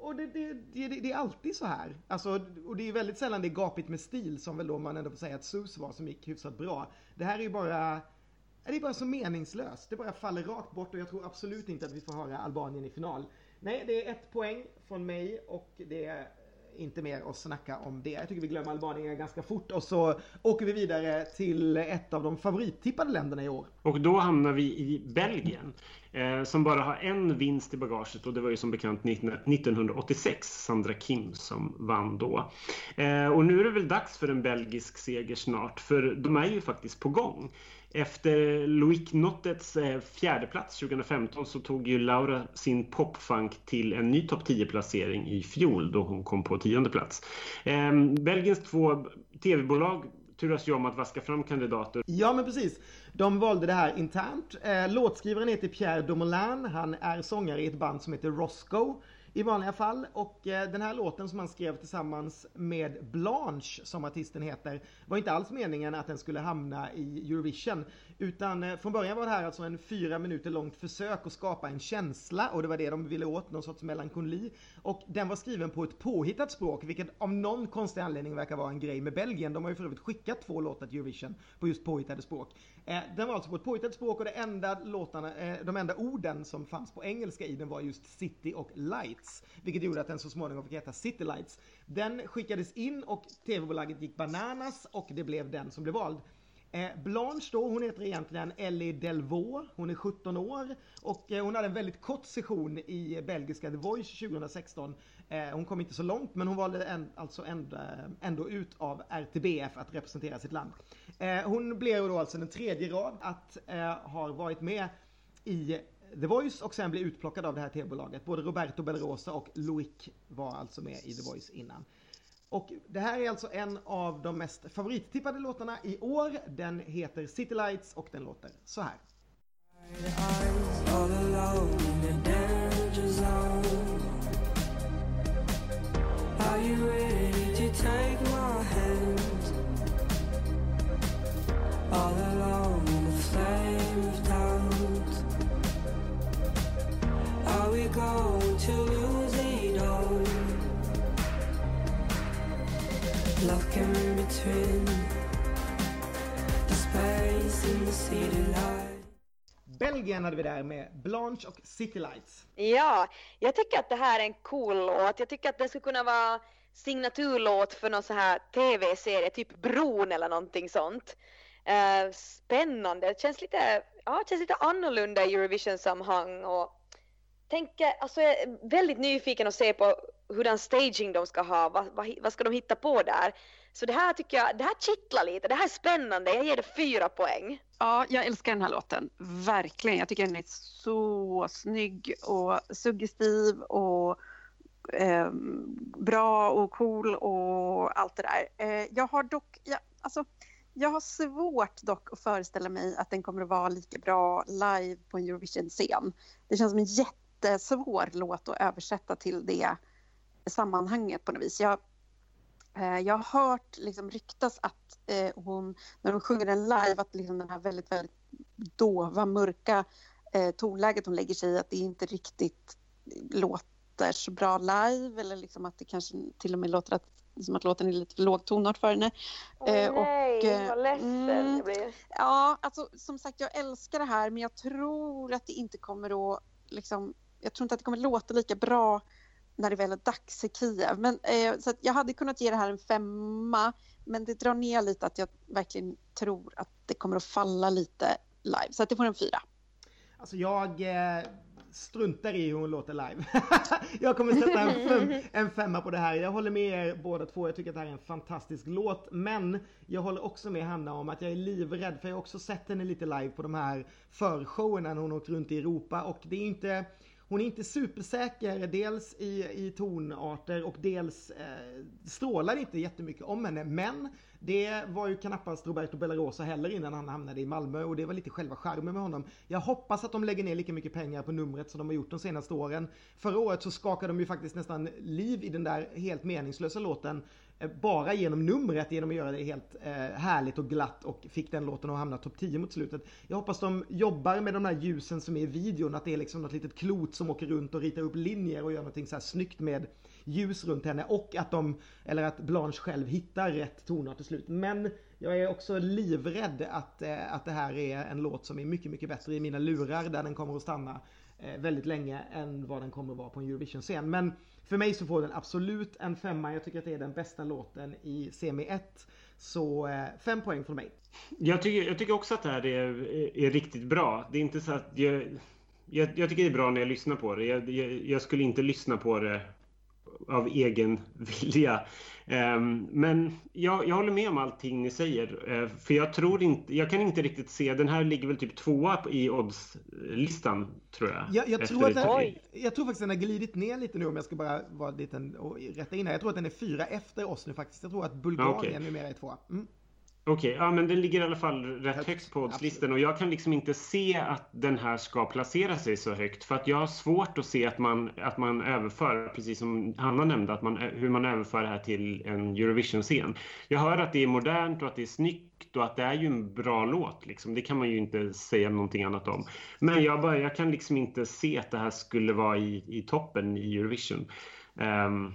och det, det, det, det är alltid så här. Alltså, och det är väldigt sällan det är gapigt med stil som väl då man ändå får säga att Sus var som gick hyfsat bra. Det här är ju bara det är bara så meningslöst. Det bara faller rakt bort och jag tror absolut inte att vi får höra Albanien i final. Nej, det är ett poäng från mig och det är inte mer att snacka om det. Jag tycker vi glömmer Albanien ganska fort och så åker vi vidare till ett av de favorittippade länderna i år. Och då hamnar vi i Belgien eh, som bara har en vinst i bagaget och det var ju som bekant 19, 1986 Sandra Kim som vann då. Eh, och nu är det väl dags för en belgisk seger snart för de är ju faktiskt på gång. Efter Loic Nottets eh, fjärde fjärdeplats 2015 så tog ju Laura sin popfunk till en ny topp 10-placering i fjol då hon kom på tionde plats. Ehm, Belgiens två tv-bolag turas ju om att vaska fram kandidater Ja men precis. De valde det här internt. Eh, låtskrivaren heter Pierre Domoulin, Han är sångare i ett band som heter Roscoe i vanliga fall. Och eh, den här låten som han skrev tillsammans med Blanche, som artisten heter, var inte alls meningen att den skulle hamna i Eurovision. Utan eh, från början var det här alltså en fyra minuter långt försök att skapa en känsla och det var det de ville åt, någon sorts melankoli. Och den var skriven på ett påhittat språk, vilket av någon konstig anledning verkar vara en grej med Belgien. De har ju för övrigt skickat två låtar till Eurovision på just påhittade språk. Eh, den var alltså på ett påhittat språk och det enda låtarna, eh, de enda orden som fanns på engelska i den var just City och Lights. Vilket gjorde att den så småningom fick heta City Lights. Den skickades in och tv-bolaget gick bananas och det blev den som blev vald. Eh, Blanche då, hon heter egentligen Ellie Delvaux, hon är 17 år och eh, hon hade en väldigt kort session i belgiska The Voice 2016. Eh, hon kom inte så långt men hon valde en, alltså ändå, eh, ändå ut av RTBF att representera sitt land. Hon blev då alltså den tredje rad att ha varit med i The Voice och sen bli utplockad av det här tv-bolaget. Både Roberto Belrosa och Loic var alltså med i The Voice innan. Och det här är alltså en av de mest favorittippade låtarna i år. Den heter City Lights och den låter så här. Are we going to lose Love came in between the space and the city light. Belgien hade vi där med Blanche och City Lights. Ja, jag tycker att det här är en cool låt. Jag tycker att den skulle kunna vara signaturlåt för någon så här tv-serie, typ Bron eller någonting sånt. Eh, spännande, det känns lite, ja, känns lite annorlunda i Eurovision-sammanhang och tänker, alltså jag är väldigt nyfiken att se på hurdan staging de ska ha, vad, vad, vad ska de hitta på där? Så det här tycker jag, det här kittlar lite, det här är spännande, jag ger det fyra poäng. Ja, jag älskar den här låten. Verkligen. Jag tycker den är så snygg och suggestiv och eh, bra och cool och allt det där. Eh, jag har dock, ja, alltså, jag har svårt dock att föreställa mig att den kommer att vara lika bra live på en Eurovision-scen. Det känns som en jättesvår låt att översätta till det sammanhanget på något vis. Jag, eh, jag har hört liksom ryktas att eh, hon, när hon sjunger den live, att liksom den här väldigt, väldigt dova, mörka eh, tonläget hon lägger sig i, att det inte riktigt låter så bra live eller liksom att det kanske till och med låter att, som att låten är lite lågtonart för henne. Åh Eh, och, nej, eh, vad ledsen mm. blir. Ja, alltså som sagt jag älskar det här men jag tror att det inte kommer att liksom, jag tror inte att det kommer låta lika bra när det väl är dags i Kiev. Men, eh, så att jag hade kunnat ge det här en femma men det drar ner lite att jag verkligen tror att det kommer att falla lite live. Så att det får en fyra. Alltså jag eh, struntar i hur hon låter live. jag kommer sätta en, fem, en femma på det här. Jag håller med er båda två. Jag tycker att det här är en fantastisk låt. Men jag håller också med Hanna om att jag är livrädd för jag har också sett henne lite live på de här förshowerna när hon åkt runt i Europa och det är inte hon är inte supersäker, dels i, i tonarter och dels eh, strålar inte jättemycket om henne. Men det var ju knappast Roberto Bellarosa heller innan han hamnade i Malmö och det var lite själva charmen med honom. Jag hoppas att de lägger ner lika mycket pengar på numret som de har gjort de senaste åren. Förra året så skakade de ju faktiskt nästan liv i den där helt meningslösa låten Eh, bara genom numret, genom att göra det helt eh, härligt och glatt och fick den låten att hamna topp 10 mot slutet. Jag hoppas de jobbar med de här ljusen som är i videon, att det är liksom något litet klot som åker runt och ritar upp linjer och gör någonting så här snyggt med ljus runt henne och att de, eller att Blanche själv hittar rätt tonart till slut. Men jag är också livrädd att, eh, att det här är en låt som är mycket, mycket bättre i mina lurar där den kommer att stanna Eh, väldigt länge än vad den kommer att vara på en Eurovision-scen. Men för mig så får den absolut en femma. Jag tycker att det är den bästa låten i semi 1. Så eh, fem poäng från mig. Jag tycker, jag tycker också att det här är, är riktigt bra. Det är inte så att jag, jag, jag tycker det är bra när jag lyssnar på det. Jag, jag, jag skulle inte lyssna på det av egen vilja. Ehm, men jag, jag håller med om allting ni säger. Eh, för jag tror inte, jag kan inte riktigt se, den här ligger väl typ tvåa i oddslistan tror jag. Jag, jag, tror att den, jag tror faktiskt den har glidit ner lite nu om jag ska bara vara liten och rätta in här. Jag tror att den är fyra efter oss nu faktiskt. Jag tror att Bulgarien Okej. numera är tvåa. Mm. Okej, ja men den ligger i alla fall rätt Högt, på oddslistan och jag kan liksom inte se att den här ska placera sig så högt för att jag har svårt att se att man, att man överför, precis som Hanna nämnde, att man, hur man överför det här till en Eurovision-scen. Jag hör att det är modernt och att det är snyggt och att det är ju en bra låt liksom. Det kan man ju inte säga någonting annat om. Men jag, bara, jag kan liksom inte se att det här skulle vara i, i toppen i Eurovision. Ehm,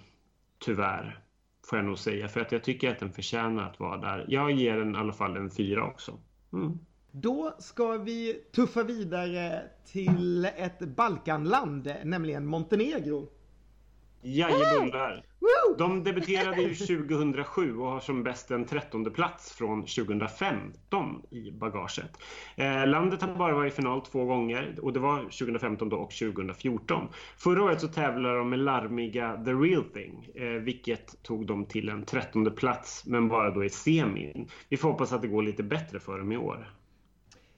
tyvärr får jag nog säga. För att jag tycker att den förtjänar att vara där. Jag ger den i alla fall en fyra också. Mm. Då ska vi tuffa vidare till ett Balkanland, nämligen Montenegro. Jajebullar! De debuterade ju 2007 och har som bäst en trettonde plats från 2015 i bagaget. Eh, landet har bara varit i final två gånger och det var 2015 då och 2014. Förra året så tävlade de med larmiga The Real Thing, eh, vilket tog dem till en trettonde plats men bara då i semin. Vi får hoppas att det går lite bättre för dem i år.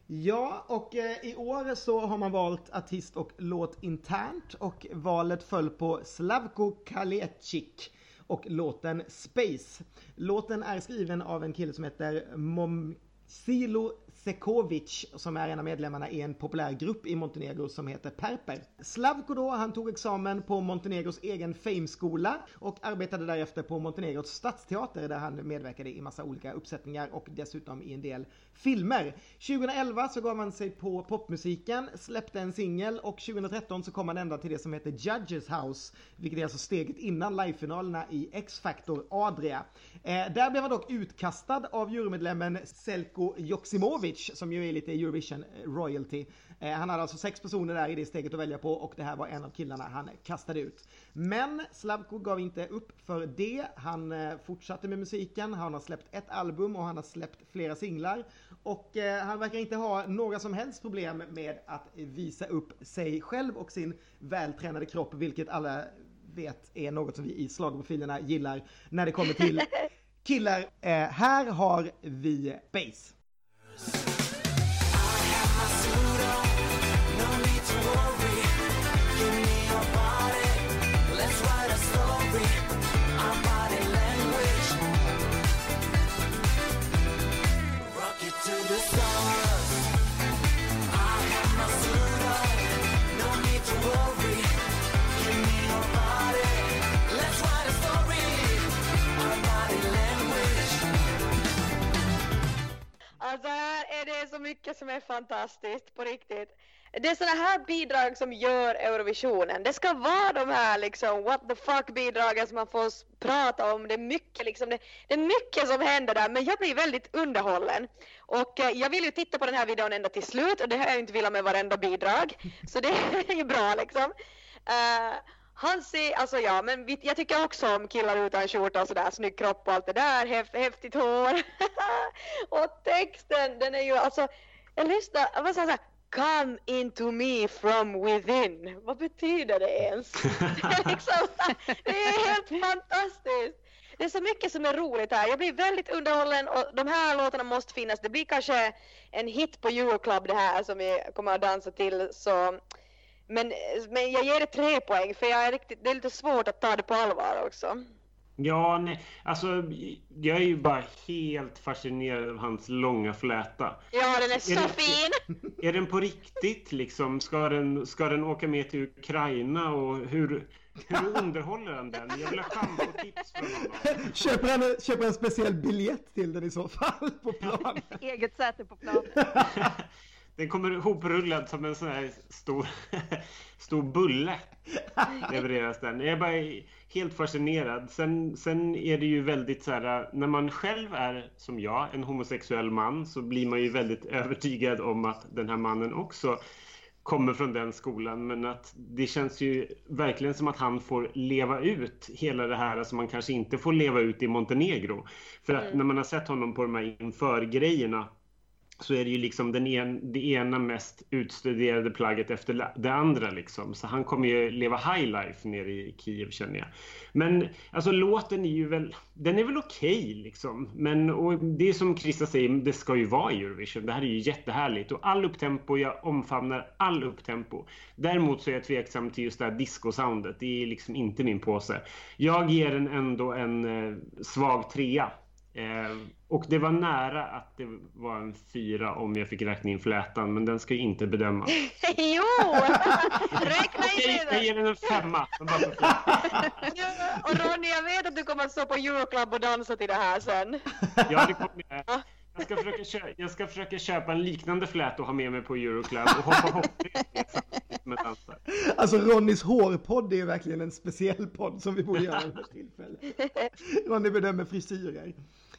Ja, och eh, i år så har man valt artist och låt internt och valet föll på Slavko Kalecik och låten Space. Låten är skriven av en kille som heter Momsilo Sekovic som är en av medlemmarna i en populär grupp i Montenegro som heter Perper. Slavko då, han tog examen på Montenegros egen Fame-skola och arbetade därefter på Montenegros stadsteater där han medverkade i massa olika uppsättningar och dessutom i en del filmer. 2011 så gav han sig på popmusiken, släppte en singel och 2013 så kom han ända till det som heter Judges House, vilket är alltså steget innan livefinalerna i X-Factor Adria. Eh, där blev han dock utkastad av jurymedlemmen Selko Joksimovic som ju är lite Eurovision royalty. Eh, han hade alltså sex personer där i det steget att välja på och det här var en av killarna han kastade ut. Men Slavko gav inte upp för det. Han eh, fortsatte med musiken, han har släppt ett album och han har släppt flera singlar. Och eh, han verkar inte ha några som helst problem med att visa upp sig själv och sin vältränade kropp, vilket alla vet är något som vi i schlagerprofilerna gillar när det kommer till killar. Eh, här har vi Base. Alltså här är fantastiskt på riktigt. Det är sådana här bidrag som gör Eurovisionen. Det ska vara de här liksom what the fuck bidragen som man får prata om. Det är mycket liksom, det, det är mycket som händer där men jag blir väldigt underhållen. Och eh, jag vill ju titta på den här videon ända till slut och det har jag ju inte velat med varenda bidrag. Så det är ju bra liksom. Uh, han ser, alltså ja, men vi, jag tycker också om killar utan skjorta och sådär, snygg kropp och allt det där, häf, häftigt hår. och texten, den är ju alltså, jag lyssnar, vad säger så här, Come into me from within. Vad betyder det ens? det, är liksom, det är helt fantastiskt. Det är så mycket som är roligt här. Jag blir väldigt underhållen och de här låtarna måste finnas. Det blir kanske en hit på Euroclub det här som vi kommer att dansa till. Så men, men jag ger det tre poäng för jag är riktigt, det är lite svårt att ta det på allvar också. Ja, nej, alltså jag är ju bara helt fascinerad av hans långa fläta. Ja, den är så det- fin! Är den på riktigt liksom? Ska den, ska den åka med till Ukraina och hur, hur underhåller han den? Jag vill ha schampotips från honom. Köper han, köper en speciell biljett till den i så fall på plan? Eget säte på planen. Den kommer ihoprullad som en sån här stor, stor bulle. Levereras den. Jag är bara helt fascinerad. Sen, sen är det ju väldigt så här, när man själv är som jag, en homosexuell man, så blir man ju väldigt övertygad om att den här mannen också kommer från den skolan. Men att det känns ju verkligen som att han får leva ut hela det här som man kanske inte får leva ut i Montenegro. För att när man har sett honom på de här inför-grejerna så är det ju liksom den en, det ena mest utstuderade plagget efter det andra liksom. Så han kommer ju leva high life nere i Kiev känner jag. Men alltså låten är ju väl, den är väl okej liksom. Men och det är som Krista säger, det ska ju vara Eurovision. Det här är ju jättehärligt och all upptempo, jag omfamnar all upptempo. Däremot så är jag tveksam till just det här disco-soundet. Det är liksom inte min påse. Jag ger den ändå en eh, svag trea. Eh, och det var nära att det var en fyra om jag fick räkna in flätan, men den ska ju inte bedömas. jo! Räkna in Jag, jag det! ger den en femma. för. Och Ronny, jag vet att du kommer att stå på Euroclub och dansa till det här sen. Ja, det kommer jag. Jag ska, försöka köpa, jag ska försöka köpa en liknande flät och ha med mig på Euroclub och hoppa hopprep med dansar. Alltså Ronnys hårpodd är ju verkligen en speciell podd som vi borde göra vid något tillfälle. Ronny bedömer frisyrer.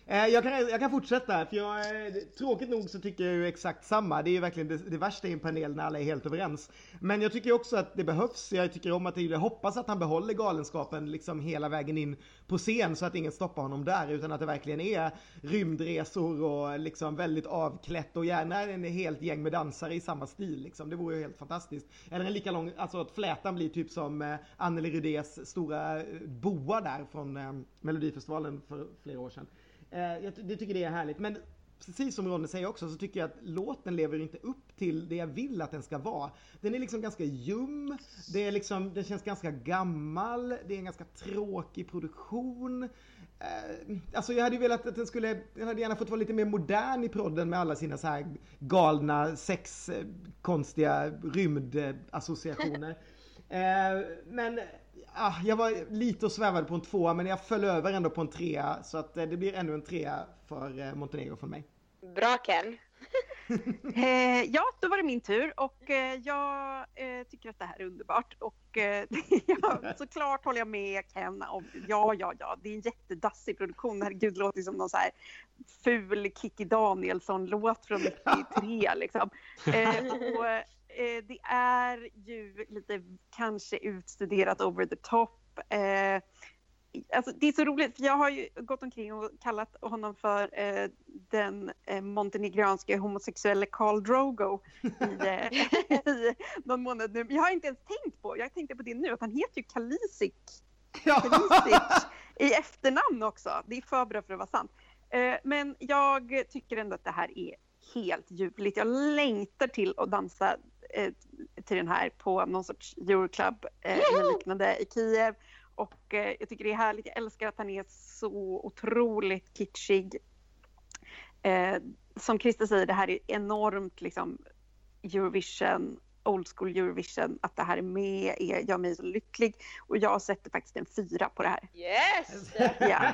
Eh, jag kan, jag kan fortsätta, för jag, eh, tråkigt nog så tycker jag ju exakt samma. Det är ju verkligen det, det värsta i en panel när alla är helt överens. Men jag tycker också att det behövs. Jag tycker om att det, jag hoppas att han behåller galenskapen liksom hela vägen in på scen så att ingen stoppar honom där. Utan att det verkligen är rymdresor och liksom väldigt avklätt och gärna en helt gäng med dansare i samma stil. Liksom. Det vore ju helt fantastiskt. Eller en lika lång, alltså att flätan blir typ som eh, Anneli Rydés stora boa där från Melodifestivalen för flera år sedan. Eh, jag det tycker det är härligt. Men precis som Ronny säger också så tycker jag att låten lever inte upp till det jag vill att den ska vara. Den är liksom ganska ljum, det är liksom, den känns ganska gammal, det är en ganska tråkig produktion. Eh, alltså jag hade ju velat att den skulle, den hade gärna fått vara lite mer modern i prodden med alla sina så här galna, sex, eh, konstiga rymdassociationer. Eh, men ah, jag var lite och svävade på en tvåa men jag föll över ändå på en trea så att eh, det blir ännu en trea för eh, Montenegro från mig. Bra Ken. Eh, ja, då var det min tur och eh, jag eh, tycker att det här är underbart. Och eh, ja, såklart håller jag med Ken om, ja, ja, ja, det är en jättedassig produktion. Herregud, det låter som någon så här ful Kikki Danielsson-låt från 93 liksom. Eh, och, eh, det är ju lite kanske utstuderat over the top. Eh, Alltså, det är så roligt, för jag har ju gått omkring och kallat honom för eh, den eh, montenegranske homosexuelle Karl Drogo i, eh, i någon månad nu. Men jag har inte ens tänkt på, jag tänkte på det nu, att han heter ju Kalisic, Kalisic i efternamn också. Det är för bra för att vara sant. Eh, men jag tycker ändå att det här är helt ljuvligt. Jag längtar till att dansa till den här på någon sorts Euroclub eh, eller liknande i Kiev. Och eh, jag tycker det är härligt. Jag älskar att han är så otroligt kitschig. Eh, som Christer säger, det här är enormt liksom Eurovision old school Eurovision, att det här är med är, gör mig så lycklig. Och jag sätter faktiskt en fyra på det här. Yes! Ja.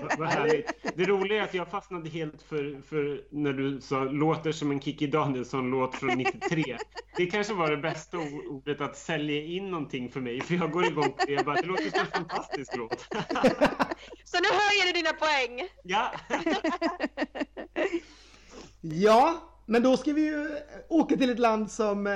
Vad härligt. Det roliga är att jag fastnade helt för, för när du sa låter som en Kikki Danielsson-låt från 93. Det kanske var det bästa ordet att sälja in någonting för mig, för jag går igång på det. Jag bara, det låter som en fantastisk låt. Så nu höjer du dina poäng! Ja, Ja, men då ska vi ju åka till ett land som eh,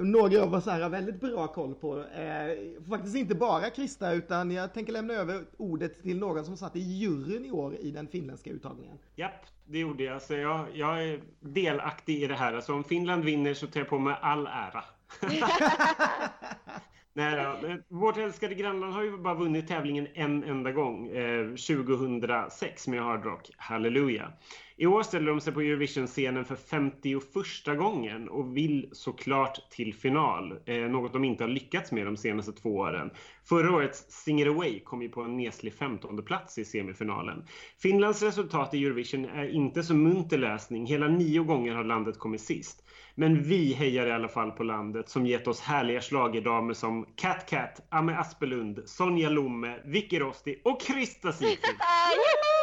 några av oss här har väldigt bra koll på. Eh, faktiskt inte bara Krista, utan jag tänker lämna över ordet till någon som satt i juryn i år i den finländska uttagningen. japp, det gjorde jag. Så jag, jag är delaktig i det här. Alltså om Finland vinner så tar jag på mig all ära. Nej då, vårt älskade grannland har ju bara vunnit tävlingen en enda gång, eh, 2006 med Hard Rock, Halleluja. I år ställer de sig på Eurovision-scenen för 51 gången och vill såklart till final, eh, något de inte har lyckats med de senaste två åren. Förra årets Sing It Away kom ju på en neslig 15 plats i semifinalen. Finlands resultat i Eurovision är inte så munter läsning, hela nio gånger har landet kommit sist. Men vi hejar i alla fall på landet som gett oss härliga schlagerdamer som Cat Cat, Ame Aspelund, Sonja Lomme, Vicky Rosti och Krista Sigfrid.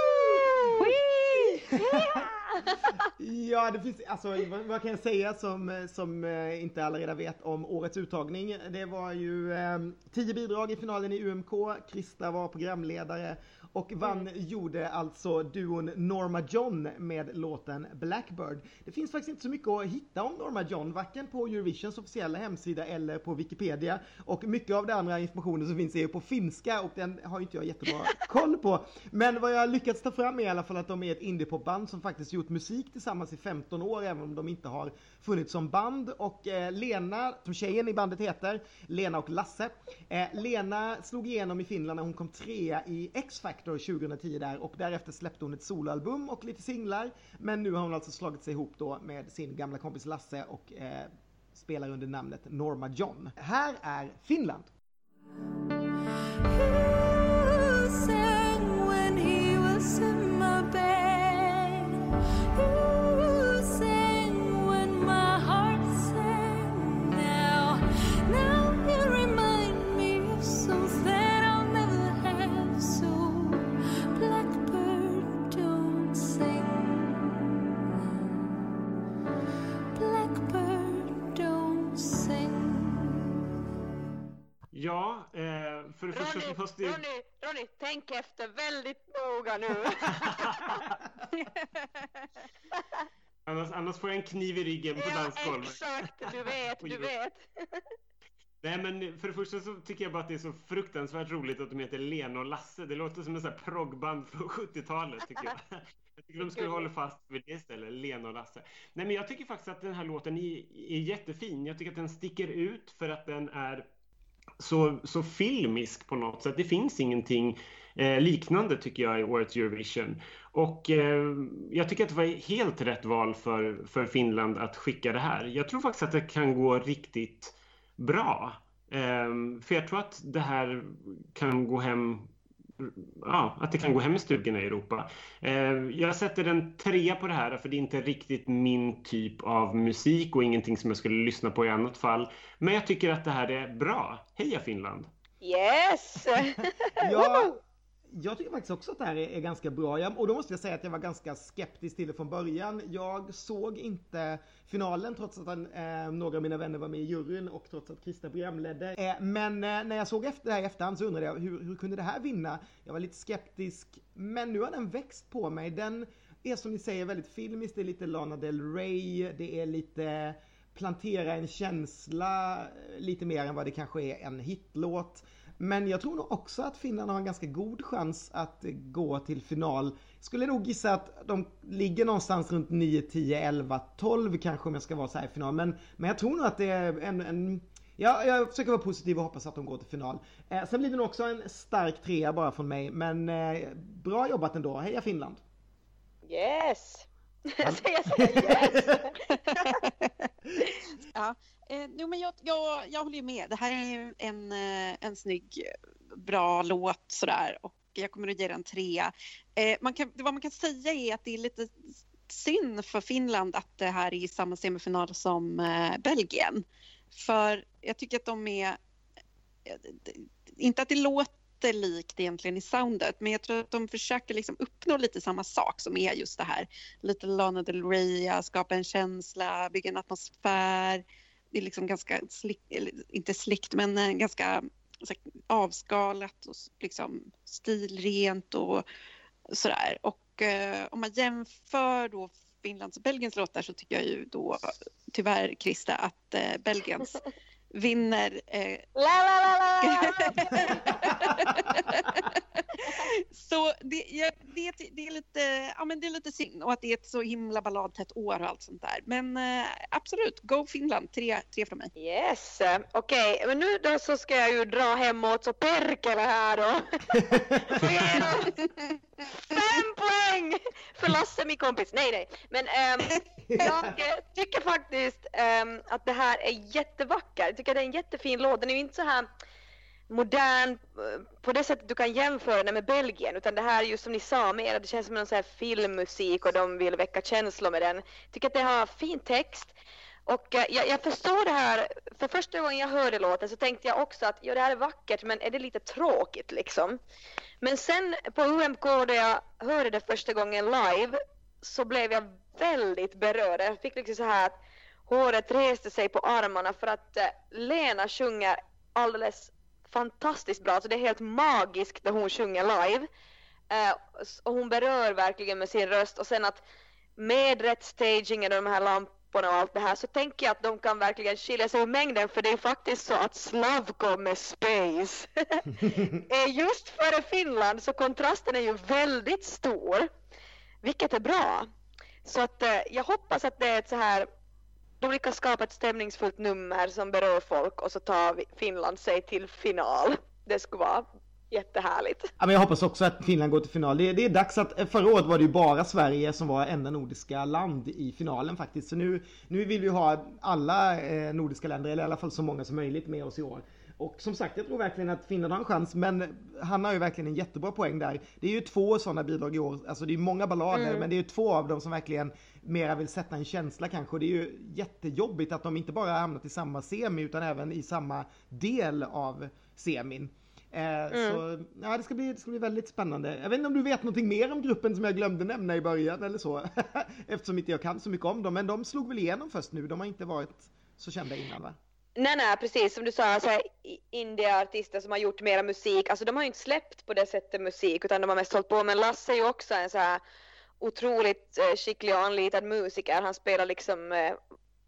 yeah. Ja, det finns, alltså vad, kan jag säga som, som eh, inte alla redan vet om årets uttagning? Det var ju eh, tio bidrag i finalen i UMK, Krista var programledare och vann gjorde alltså duon Norma John med låten Blackbird. Det finns faktiskt inte så mycket att hitta om Norma John, varken på Eurovisions officiella hemsida eller på Wikipedia. Och mycket av den andra informationen som finns är ju på finska och den har ju inte jag jättebra koll på. Men vad jag har lyckats ta fram är i alla fall att de är ett indiepopband som faktiskt gjort musik tillsammans i 15 år, även om de inte har funnits som band. Och eh, Lena, som tjejen i bandet heter, Lena och Lasse. Eh, Lena slog igenom i Finland när hon kom trea i X-Factor 2010 där och därefter släppte hon ett soloalbum och lite singlar. Men nu har hon alltså slagit sig ihop då med sin gamla kompis Lasse och eh, spelar under namnet Norma John. Här är Finland. Ja, eh, för det första Ronny, ju... Ronny, Ronny, tänk efter väldigt noga nu. annars, annars får jag en kniv i ryggen på ja, dansgolvet. exakt, du vet, du vet. Nej men för det första så tycker jag bara att det är så fruktansvärt roligt att de heter Lena och Lasse. Det låter som en sån här proggband från 70-talet tycker jag. Jag tycker de skulle hålla fast vid det istället, Lena och Lasse. Nej men jag tycker faktiskt att den här låten är, är jättefin. Jag tycker att den sticker ut för att den är så, så filmisk på något sätt. Det finns ingenting eh, liknande tycker jag i årets Eurovision. Och eh, jag tycker att det var helt rätt val för, för Finland att skicka det här. Jag tror faktiskt att det kan gå riktigt bra. Eh, för jag tror att det här kan gå hem Ja, att det kan gå hem i stugorna i Europa. Ehm, jag sätter en trea på det här för det är inte riktigt min typ av musik och ingenting som jag skulle lyssna på i annat fall. Men jag tycker att det här är bra. Heja Finland! Yes! Ja, jag tycker faktiskt också att det här är, är ganska bra. Jag, och då måste jag säga att jag var ganska skeptisk till det från början. Jag såg inte finalen trots att han, eh, några av mina vänner var med i juryn och trots att Krista programledde. Eh, men eh, när jag såg efter det här i efterhand så undrade jag hur, hur kunde det här vinna? Jag var lite skeptisk, men nu har den växt på mig. Den är som ni säger väldigt filmisk, det är lite Lana Del Rey, det är lite plantera en känsla eh, lite mer än vad det kanske är en hitlåt. Men jag tror nog också att Finland har en ganska god chans att eh, gå till final. Skulle nog gissa att de ligger någonstans runt 9, 10, 11, 12 kanske om jag ska vara så här i final. Men, men jag tror nog att det är en, en Ja, jag försöker vara positiv och hoppas att de går till final. Eh, sen blir det nog också en stark trea bara från mig. Men eh, bra jobbat ändå. Heja Finland! Yes! Så här, yes! Ja, eh, men jag, jag, jag håller ju med. Det här är en, eh, en snygg, bra låt sådär och jag kommer att ge den trea. Eh, man kan, vad man kan säga är att det är lite synd för Finland att det här är i samma semifinal som eh, Belgien. För jag tycker att de är... Inte att det låter likt egentligen i soundet, men jag tror att de försöker liksom uppnå lite samma sak som är just det här. Lite Lana Del Rey, skapa en känsla, bygga en atmosfär. Det är liksom ganska, slick, inte slikt men eh, ganska avskalat och liksom stilrent och sådär. Och eh, om man jämför då Finlands och Belgiens låtar så tycker jag ju då tyvärr Krista att eh, Belgiens vinner eh, La, la, la, la, så det, jag vet, det, är lite, ja, men det är lite synd och att det är ett så himla balladtätt år och allt sånt där. Men eh, absolut, go Finland, tre, tre från mig. Yes, okej, men nu då så ska jag ju dra hemåt så Perkele här då. Fem poäng för Lasse, min kompis. Nej, nej. Men ehm, jag eh, tycker faktiskt ehm, att det här är jättevackert. Jag tycker det är en jättefin låt. Den är ju inte så här modern eh, på det sättet du kan jämföra den med Belgien utan det här är ju som ni sa mer det känns som någon så här filmmusik och de vill väcka känslor med den. Jag Tycker att det har fin text och eh, jag, jag förstår det här, för första gången jag hörde låten så tänkte jag också att ja, det här är vackert men är det lite tråkigt liksom? Men sen på UMK då jag hörde det första gången live så blev jag väldigt berörd. Jag fick liksom så här att håret reste sig på armarna för att eh, Lena sjunger alldeles fantastiskt bra. Så det är helt magiskt när hon sjunger live. Eh, och hon berör verkligen med sin röst och sen att med rätt staging och de här lamporna och allt det här så tänker jag att de kan verkligen skilja sig i mängden för det är faktiskt så att Slavko med Space är just före Finland så kontrasten är ju väldigt stor. Vilket är bra. Så att eh, jag hoppas att det är ett så här de lyckas skapa ett stämningsfullt nummer som berör folk och så tar Finland sig till final. Det skulle vara jättehärligt. Ja, men jag hoppas också att Finland går till final. Det, det är dags att, eh, förra året var det ju bara Sverige som var enda nordiska land i finalen faktiskt. Så nu, nu vill vi ha alla eh, nordiska länder, eller i alla fall så många som möjligt med oss i år. Och som sagt, jag tror verkligen att Finland har en chans, men han har ju verkligen en jättebra poäng där. Det är ju två sådana bidrag i år, alltså det är många ballader, men det är ju två av dem som verkligen mera vill sätta en känsla kanske. Och det är ju jättejobbigt att de inte bara har hamnat i samma semi, utan även i samma del av semin. Eh, Så ja, det ska, bli, det ska bli väldigt spännande. Jag vet inte om du vet någonting mer om gruppen som jag glömde nämna i början eller så. Eftersom inte jag kan så mycket om dem. Men de slog väl igenom först nu. De har inte varit så kända innan va? Nej, nej, precis som du sa, så här, i- indie-artister som har gjort mera musik, alltså de har ju inte släppt på det sättet musik utan de har mest hållit på, men Lasse är ju också en så här otroligt eh, skicklig och anlitad musiker. Han spelar liksom eh,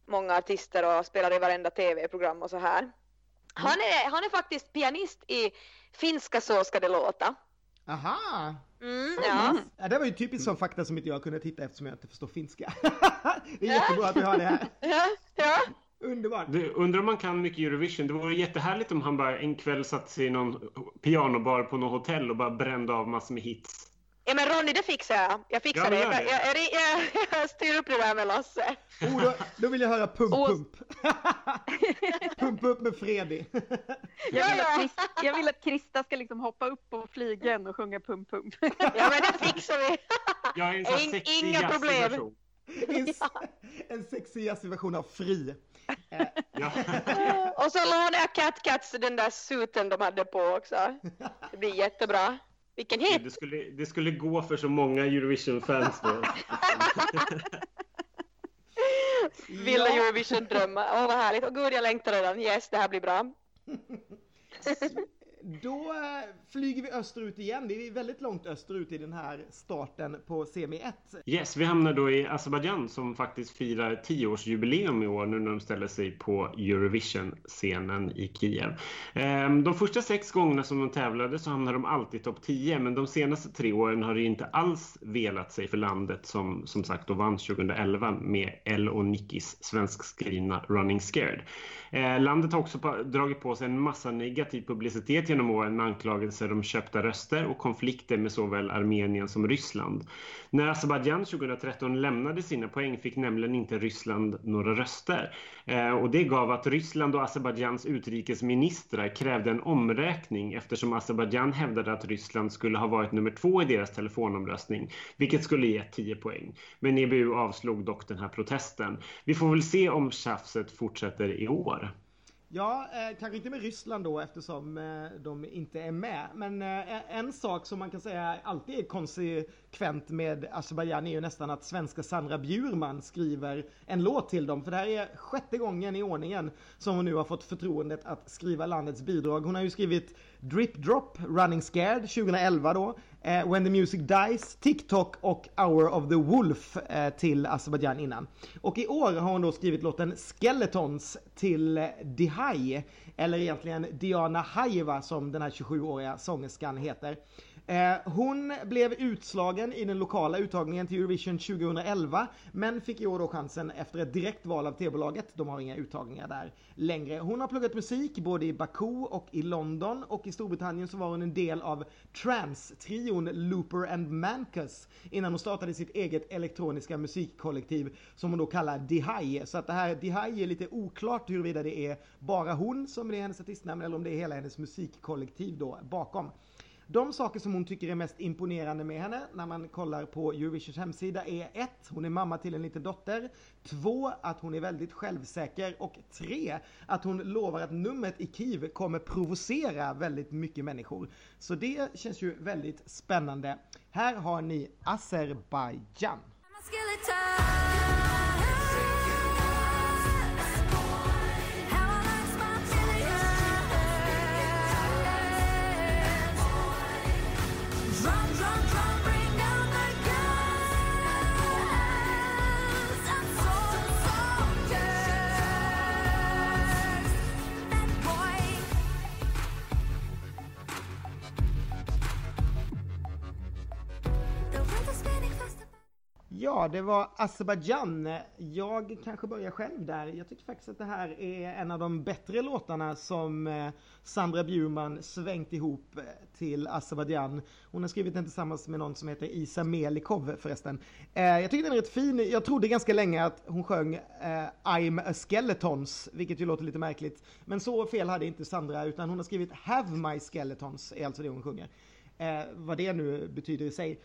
många artister och spelar i varenda tv-program och så här. Han är, han är faktiskt pianist i Finska så ska det låta. Aha! Mm, ja. Ja, det var ju typiskt sån fakta som inte jag kunde titta eftersom jag inte förstår finska. det är jättebra att vi har det här. ja, ja. Underbart! Det, undrar om man kan mycket Eurovision. Det vore jättehärligt om han bara en kväll satt sig i någon pianobar på något hotell och bara brände av massor med hits. Ja men Ronny det fixar jag. Jag fixar Ja, det. Jag, jag, jag, jag, jag styr upp det där med Lasse. Oh, då, då vill jag höra pump Och- pump. pump upp med Fredi. Jag vill, Ja, att jag vill att Krista ska liksom hoppa upp på flygeln och sjunga pum pum. Ja men det fixar vi. Jag är en sån sexig, inga problem. version. En, en sexig jazzig version av Fri. Ja. Och så lånar jag Cat Cats den där suten de hade på också. Det blir jättebra. Vilken hit! Det skulle, det skulle gå för så många Eurovision-fans då. Vilda Eurovision-drömmar. Åh vad härligt. Och gud jag längtar redan. Yes, det här blir bra. Då eh, flyger vi österut igen. Det är väldigt långt österut i den här starten på semi 1. Yes, vi hamnar då i Azerbajdzjan som faktiskt firar 10-årsjubileum i år nu när de ställer sig på Eurovision-scenen i Kiev. Ehm, de första sex gångerna som de tävlade så hamnade de alltid i topp 10 men de senaste tre åren har det inte alls velat sig för landet som som sagt då vann 2011 med El och Nickis svenskskrivna Running Scared. Ehm, landet har också dragit på sig en massa negativ publicitet genom åren med anklagelser om köpta röster och konflikter med såväl Armenien som Ryssland. När Azerbajdzjan 2013 lämnade sina poäng fick nämligen inte Ryssland några röster. Eh, och det gav att Ryssland och Azerbajdzjans utrikesministrar krävde en omräkning eftersom Azerbajdzjan hävdade att Ryssland skulle ha varit nummer två i deras telefonomröstning, vilket skulle ge 10 poäng. Men EBU avslog dock den här protesten. Vi får väl se om tjafset fortsätter i år. Ja, eh, kanske inte med Ryssland då eftersom eh, de inte är med. Men eh, en sak som man kan säga alltid är konsekvent med Azerbajdzjan är ju nästan att svenska Sandra Bjurman skriver en låt till dem. För det här är sjätte gången i ordningen som hon nu har fått förtroendet att skriva landets bidrag. Hon har ju skrivit Drip Drop, Running Scared 2011 då. Eh, When the Music Dies, TikTok och Hour of the Wolf eh, till Azerbajdzjan innan. Och i år har hon då skrivit låten Skeletons till eh, Dihai, eller egentligen Diana Hajeva som den här 27-åriga sångerskan heter. Eh, hon blev utslagen i den lokala uttagningen till Eurovision 2011 men fick i år då chansen efter ett direkt val av TV-bolaget. De har inga uttagningar där längre. Hon har pluggat musik både i Baku och i London och i Storbritannien så var hon en del av trance-trion Looper and Mancus innan hon startade sitt eget elektroniska musikkollektiv som hon då kallar Dihai. Så att det här Dihai är lite oklart huruvida det är bara hon som är hennes artistnamn eller om det är hela hennes musikkollektiv då bakom. De saker som hon tycker är mest imponerande med henne när man kollar på Eurovisions hemsida är 1. Hon är mamma till en liten dotter. 2. Att hon är väldigt självsäker. Och 3. Att hon lovar att numret i Kiev kommer provocera väldigt mycket människor. Så det känns ju väldigt spännande. Här har ni Azerbajdzjan. Ja, det var Azerbajdzjan. Jag kanske börjar själv där. Jag tycker faktiskt att det här är en av de bättre låtarna som eh, Sandra Bjurman svängt ihop eh, till Azerbajdzjan. Hon har skrivit den tillsammans med någon som heter Isa Melikov förresten. Eh, jag tycker den är rätt fin. Jag trodde ganska länge att hon sjöng I'm a skeletons, vilket ju låter lite märkligt. Men så fel hade inte Sandra, utan hon har skrivit Have my skeletons, är alltså det hon sjunger. Vad det nu betyder i sig.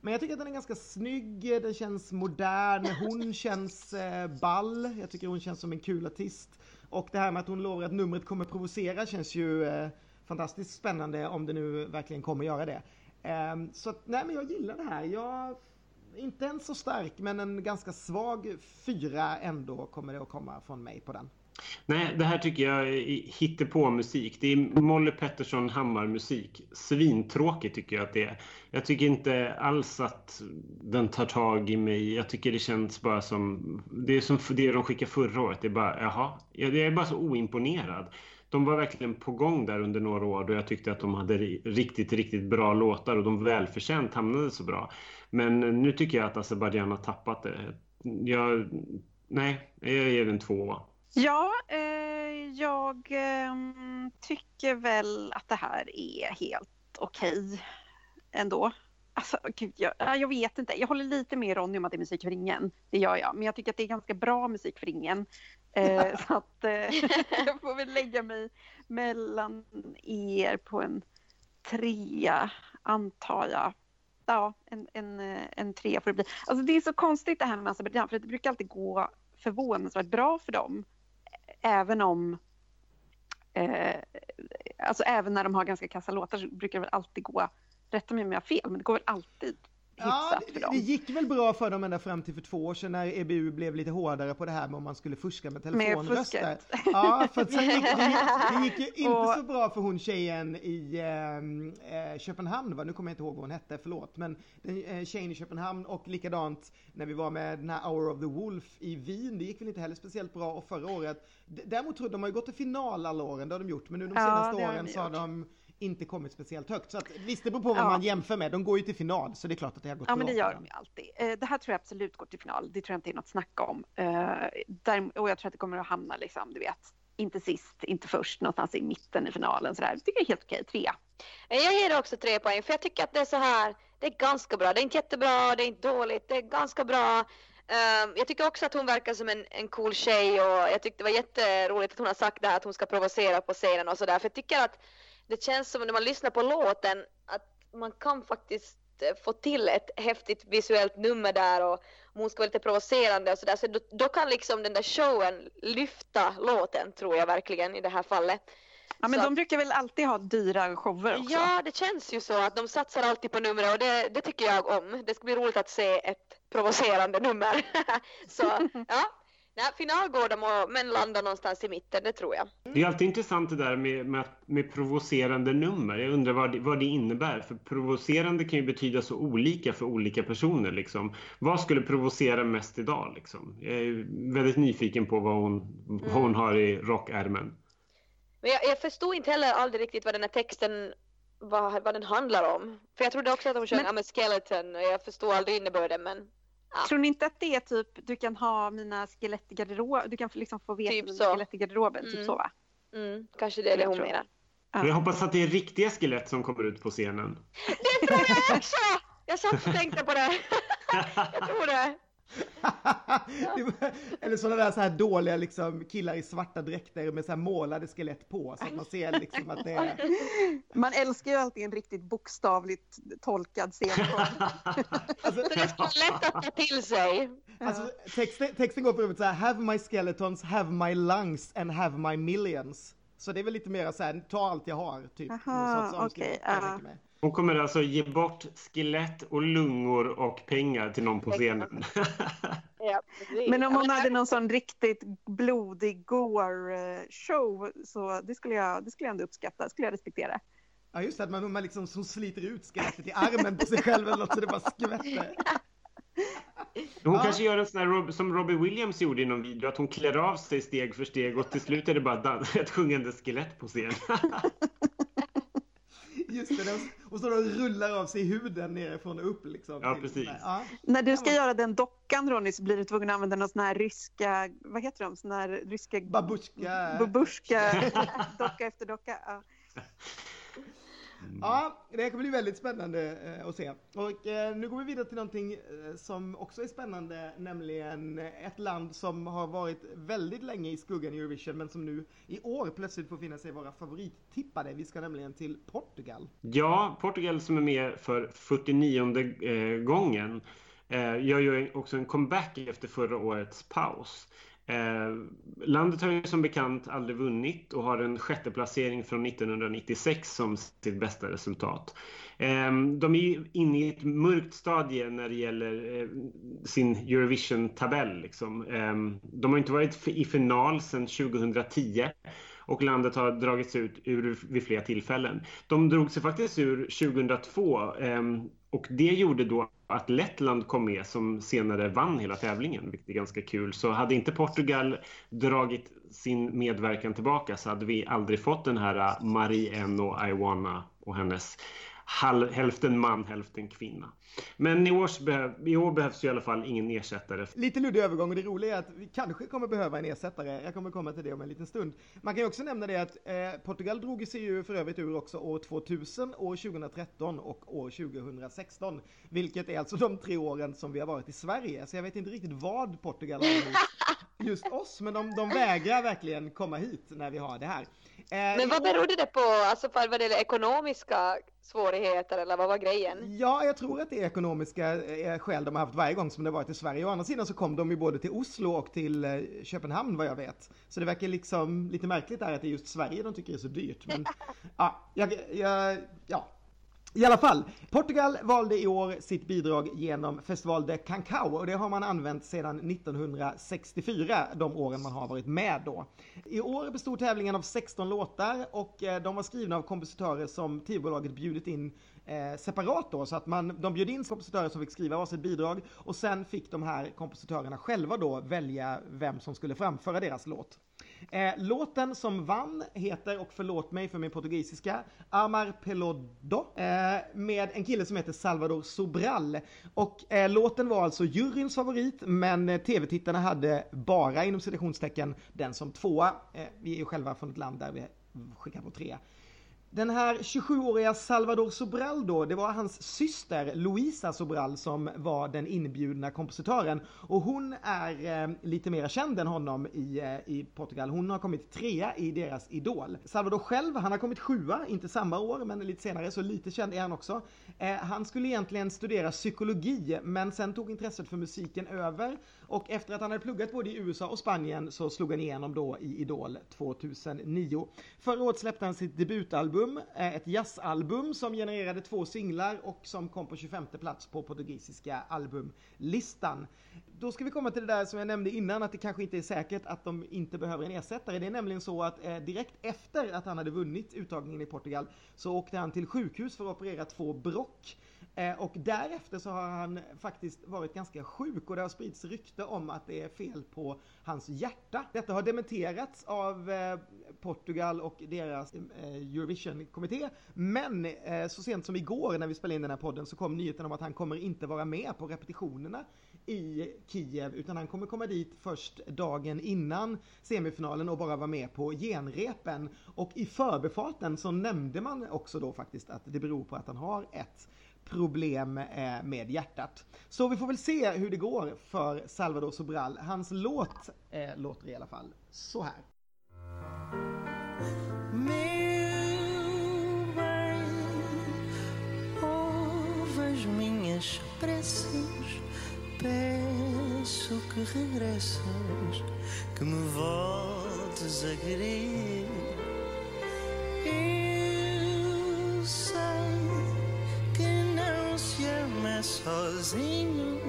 Men jag tycker att den är ganska snygg, den känns modern, hon känns eh, ball, jag tycker hon känns som en kul artist. Och det här med att hon lovar att numret kommer provocera känns ju eh, fantastiskt spännande om det nu verkligen kommer göra det. Ehm, så att, nej men jag gillar det här. Jag, inte en så stark men en ganska svag fyra ändå kommer det att komma från mig på den. Nej, det här tycker jag är på musik. Det är Molly Pettersson Hammar-musik. Svintråkigt tycker jag att det är. Jag tycker inte alls att den tar tag i mig. Jag tycker det känns bara som... Det är som det de skickade förra året. Det är bara, jaha. Jag är bara så oimponerad. De var verkligen på gång där under några år då jag tyckte att de hade riktigt, riktigt bra låtar och de välförtjänt hamnade så bra. Men nu tycker jag att Azerbajdzjan har tappat det. Jag, nej, jag ger den två. Ja, eh, jag ehm, tycker väl att det här är helt okej ändå. Alltså, gud, jag, ja, jag vet inte. Jag håller lite med Ronny om att det är musik för ingen. Det gör jag. Men jag tycker att det är ganska bra musik för ingen. Eh, så att eh, jag får väl lägga mig mellan er på en trea, antar jag. Ja, en, en, eh, en trea får det bli. Alltså det är så konstigt det här med Azerbajdzjan, för det brukar alltid gå förvånansvärt bra för dem. Även om eh, alltså även när de har ganska kassa låtar så brukar det väl alltid gå, rätta mig om jag har fel, men det går väl alltid Ja, det, det gick väl bra för dem ända fram till för två år sedan när EBU blev lite hårdare på det här med om man skulle fuska med telefonröster. Ja, för sen gick, det, gick, det gick ju inte Och- så bra för hon tjejen i ehm, eh, Köpenhamn, va? nu kommer jag inte ihåg vad hon hette, förlåt. Men den eh, tjejen i Köpenhamn och likadant när vi var med den här Hour of the Wolf i Wien, det gick väl inte heller speciellt bra och förra året. Däremot tror jag de har ju gått till final alla åren, det har de gjort, men nu de Ja, senaste har åren så har de inte kommit speciellt högt. Så att, visst, det beror på vad Ja. man jämför med. De går ju till final, så det är klart att det har gått Ja, men det gör dem. de ju alltid. Eh, Det här tror jag absolut går till final. Det tror jag inte är något snack om. Eh, och jag tror att det kommer att hamna, liksom, du vet, inte sist, inte först, någonstans i mitten i finalen. Så där. Det tycker jag är helt okej. Trea. Jag ger också tre poäng för jag tycker att det är så här, det är ganska bra. Det är inte jättebra, det är inte dåligt, det är ganska bra. Ehm, jag tycker också att hon verkar som en, en cool tjej och jag tyckte det var jätteroligt att hon har sagt det här att hon ska provocera på scenen och sådär. För jag tycker att det känns som när man lyssnar på låten att man kan faktiskt eh, få till ett häftigt visuellt nummer där och hon ska vara lite provocerande och sådär så då, då kan liksom den där showen lyfta låten tror jag verkligen i det här fallet. Ja, men Så- de brukar väl alltid ha dyra shower också? Ja, det känns ju så att de satsar alltid på numret och det, det tycker jag om. Det ska bli roligt att se ett provocerande nummer. så ja, Nej, final går de och, men landar någonstans i mitten, det tror jag. Det är alltid intressant det där med, med, med provocerande nummer. Jag undrar vad det, vad det innebär. För provocerande kan ju betyda så olika för olika personer. Liksom. Vad skulle provocera mest idag? Liksom? Jag är väldigt nyfiken på vad hon, vad hon har i rockärmen. Men jag, jag förstod inte heller aldrig riktigt vad den här texten vad, vad den handlar om. För jag trodde också att hon sjöng Men- I'm a skeleton och jag förstod aldrig innebörden men Ja. Tror ni inte att det är typ, du kan ha mina skelett i garderoben, du kan liksom få veta Typ mina så. skelett i garderoben, typ Mm. så va? mm, kanske det är det Jag hon tror. menar. Ja. Jag hoppas att det är riktiga skelett som kommer ut på scenen. Det tror jag också! Jag satt och tänkte på det. jag tror det. Eller sådana där så här dåliga liksom, killar i svarta dräkter med så här målade skelett på så att man ser liksom att det är... Man älskar ju alltid en riktigt bokstavligt tolkad scenform. Alltså, Så det ska vara lätt att ta till sig. alltså, texten, texten går för övrigt så här, have my skeletons, have my lungs and have my millions. Så det är väl lite mer så här, ta allt jag har, typ. Aha, okej, omskrivning, kan Hon kommer alltså ge bort skelett och lungor och pengar till någon på scenen. Ja. Men om hon hade någon sån riktigt blodig gore-show så det skulle, jag, det skulle jag ändå uppskatta, det skulle jag respektera. Ja just det, att man, man liksom som sliter ut skelettet i armen på sig själv eller något så det bara skvätter. Hon Ja. kanske gör en sån här som Robbie Williams gjorde i någon video, att hon klär av sig steg för steg och till slut är det bara ett sjungande skelett på scen. Just det, och- så då rullar av sig huden nerifrån och upp liksom. Ja, precis. Ja. När du ska Ja. göra den dockan Ronny så blir du tvungen att använda någon sån här ryska, vad heter de, sån här ryska Babushka. babushka, docka efter docka. Ja. Ja, det kommer bli väldigt spännande eh, att se. Och eh, nu går vi vidare till någonting eh, som också är spännande, nämligen ett land som har varit väldigt länge i skuggan i Eurovision, men som nu i år plötsligt får finna sig vara favorittippade. Vi ska nämligen till Portugal. Ja, Portugal som är med för 49 eh, gången eh, gör ju också en comeback efter förra årets paus. Eh, landet har ju som bekant aldrig vunnit och har en sjätte placering från 1996 som sitt bästa resultat. Eh, de är ju inne i ett mörkt stadie när det gäller eh, sin Eurovision-tabell. Liksom. Eh, de har inte varit i final sedan 2010 och landet har dragits ut ur vid flera tillfällen. De drog sig faktiskt ur 2002 ehm, och det gjorde då att Lettland kom med som senare vann hela tävlingen, vilket är ganska kul. Så hade inte Portugal dragit sin medverkan tillbaka så hade vi aldrig fått den här äh, Marie N och Iwana och hennes hälften man, hälften kvinna. Men i, års behöv- i år behövs ju i alla fall ingen ersättare. Lite luddig övergång och det roliga är att vi kanske kommer behöva en ersättare. Jag kommer komma till det om en liten stund. Man kan ju också nämna det att eh, Portugal drog sig ju för övrigt ur också år 2000, år 2013 och år 2016. Vilket är alltså de tre åren som vi har varit i Sverige. Så jag vet inte riktigt vad Portugal har emot just oss, men de, de vägrar verkligen komma hit när vi har det här. Eh, Men vad år- berodde det på? Alltså för vad det är ekonomiska svårigheter eller vad var grejen? Ja, jag tror att det ekonomiska eh, skäl de har haft varje gång som det varit i Sverige. Å andra sidan så kom de ju både till Oslo och till eh, Köpenhamn vad jag vet. Så det verkar liksom lite märkligt där att det är just Sverige de tycker är så dyrt. Men ja, jag, jag, ja. I alla fall, Portugal valde i år sitt bidrag genom Festival de Cancao och det har man använt sedan 1964, de åren man har varit med då. I år bestod tävlingen av 16 låtar och eh, de var skrivna av kompositörer som TV-bolaget bjudit in eh, separat då, så att man, de bjöd in kompositörer som fick skriva varsitt bidrag och sen fick de här kompositörerna själva då välja vem som skulle framföra deras låt. Eh, låten som vann heter, och förlåt mig för min portugisiska, Amar Pelodo eh, med en kille som heter Salvador Sobral. Och eh, låten var alltså juryns favorit men eh, tv-tittarna hade bara inom citationstecken den som tvåa. Eh, vi är ju själva från ett land där vi skickar på tre. Den här 27-åriga Salvador Sobral då, det var hans syster Luisa Sobral som var den inbjudna kompositören. Och hon är eh, lite mer känd än honom i, eh, i Portugal. Hon har kommit trea i deras Idol. Salvador själv, han har kommit sjua, inte samma år men lite senare, så lite känd är han också. Eh, han skulle egentligen studera psykologi, men sen tog intresset för musiken över. Och efter att han hade pluggat både i USA och Spanien så slog han igenom då i Idol 2009. Förra året släppte han sitt debutalbum, eh, ett jazzalbum som genererade två singlar och som kom på 25 plats på portugisiska albumlistan. Då ska vi komma till det där som jag nämnde innan att det kanske inte är säkert att de inte behöver en ersättare. Det är nämligen så att eh, direkt efter att han hade vunnit uttagningen i Portugal så åkte han till sjukhus för att operera två brock. Eh, och därefter så har han faktiskt varit ganska sjuk och det har spridits rykte om att det är fel på hans hjärta. Detta har dementerats av eh, Portugal och deras eh, Eurovision-kommitté. Men eh, så sent som igår när vi spelade in den här podden så kom nyheten om att han kommer inte vara med på repetitionerna i Kiev utan han kommer komma dit först dagen innan semifinalen och bara vara med på genrepen. Och i förbifarten så nämnde man också då faktiskt att det beror på att han har ett problem eh, med hjärtat. Så vi får väl se hur det går för Salvador Sobral. Hans låt eh, låter i alla fall så här. Meu bem, as minhas preces, peço que regresses, que me voltes a querer. Eu sei que não se ama sozinho,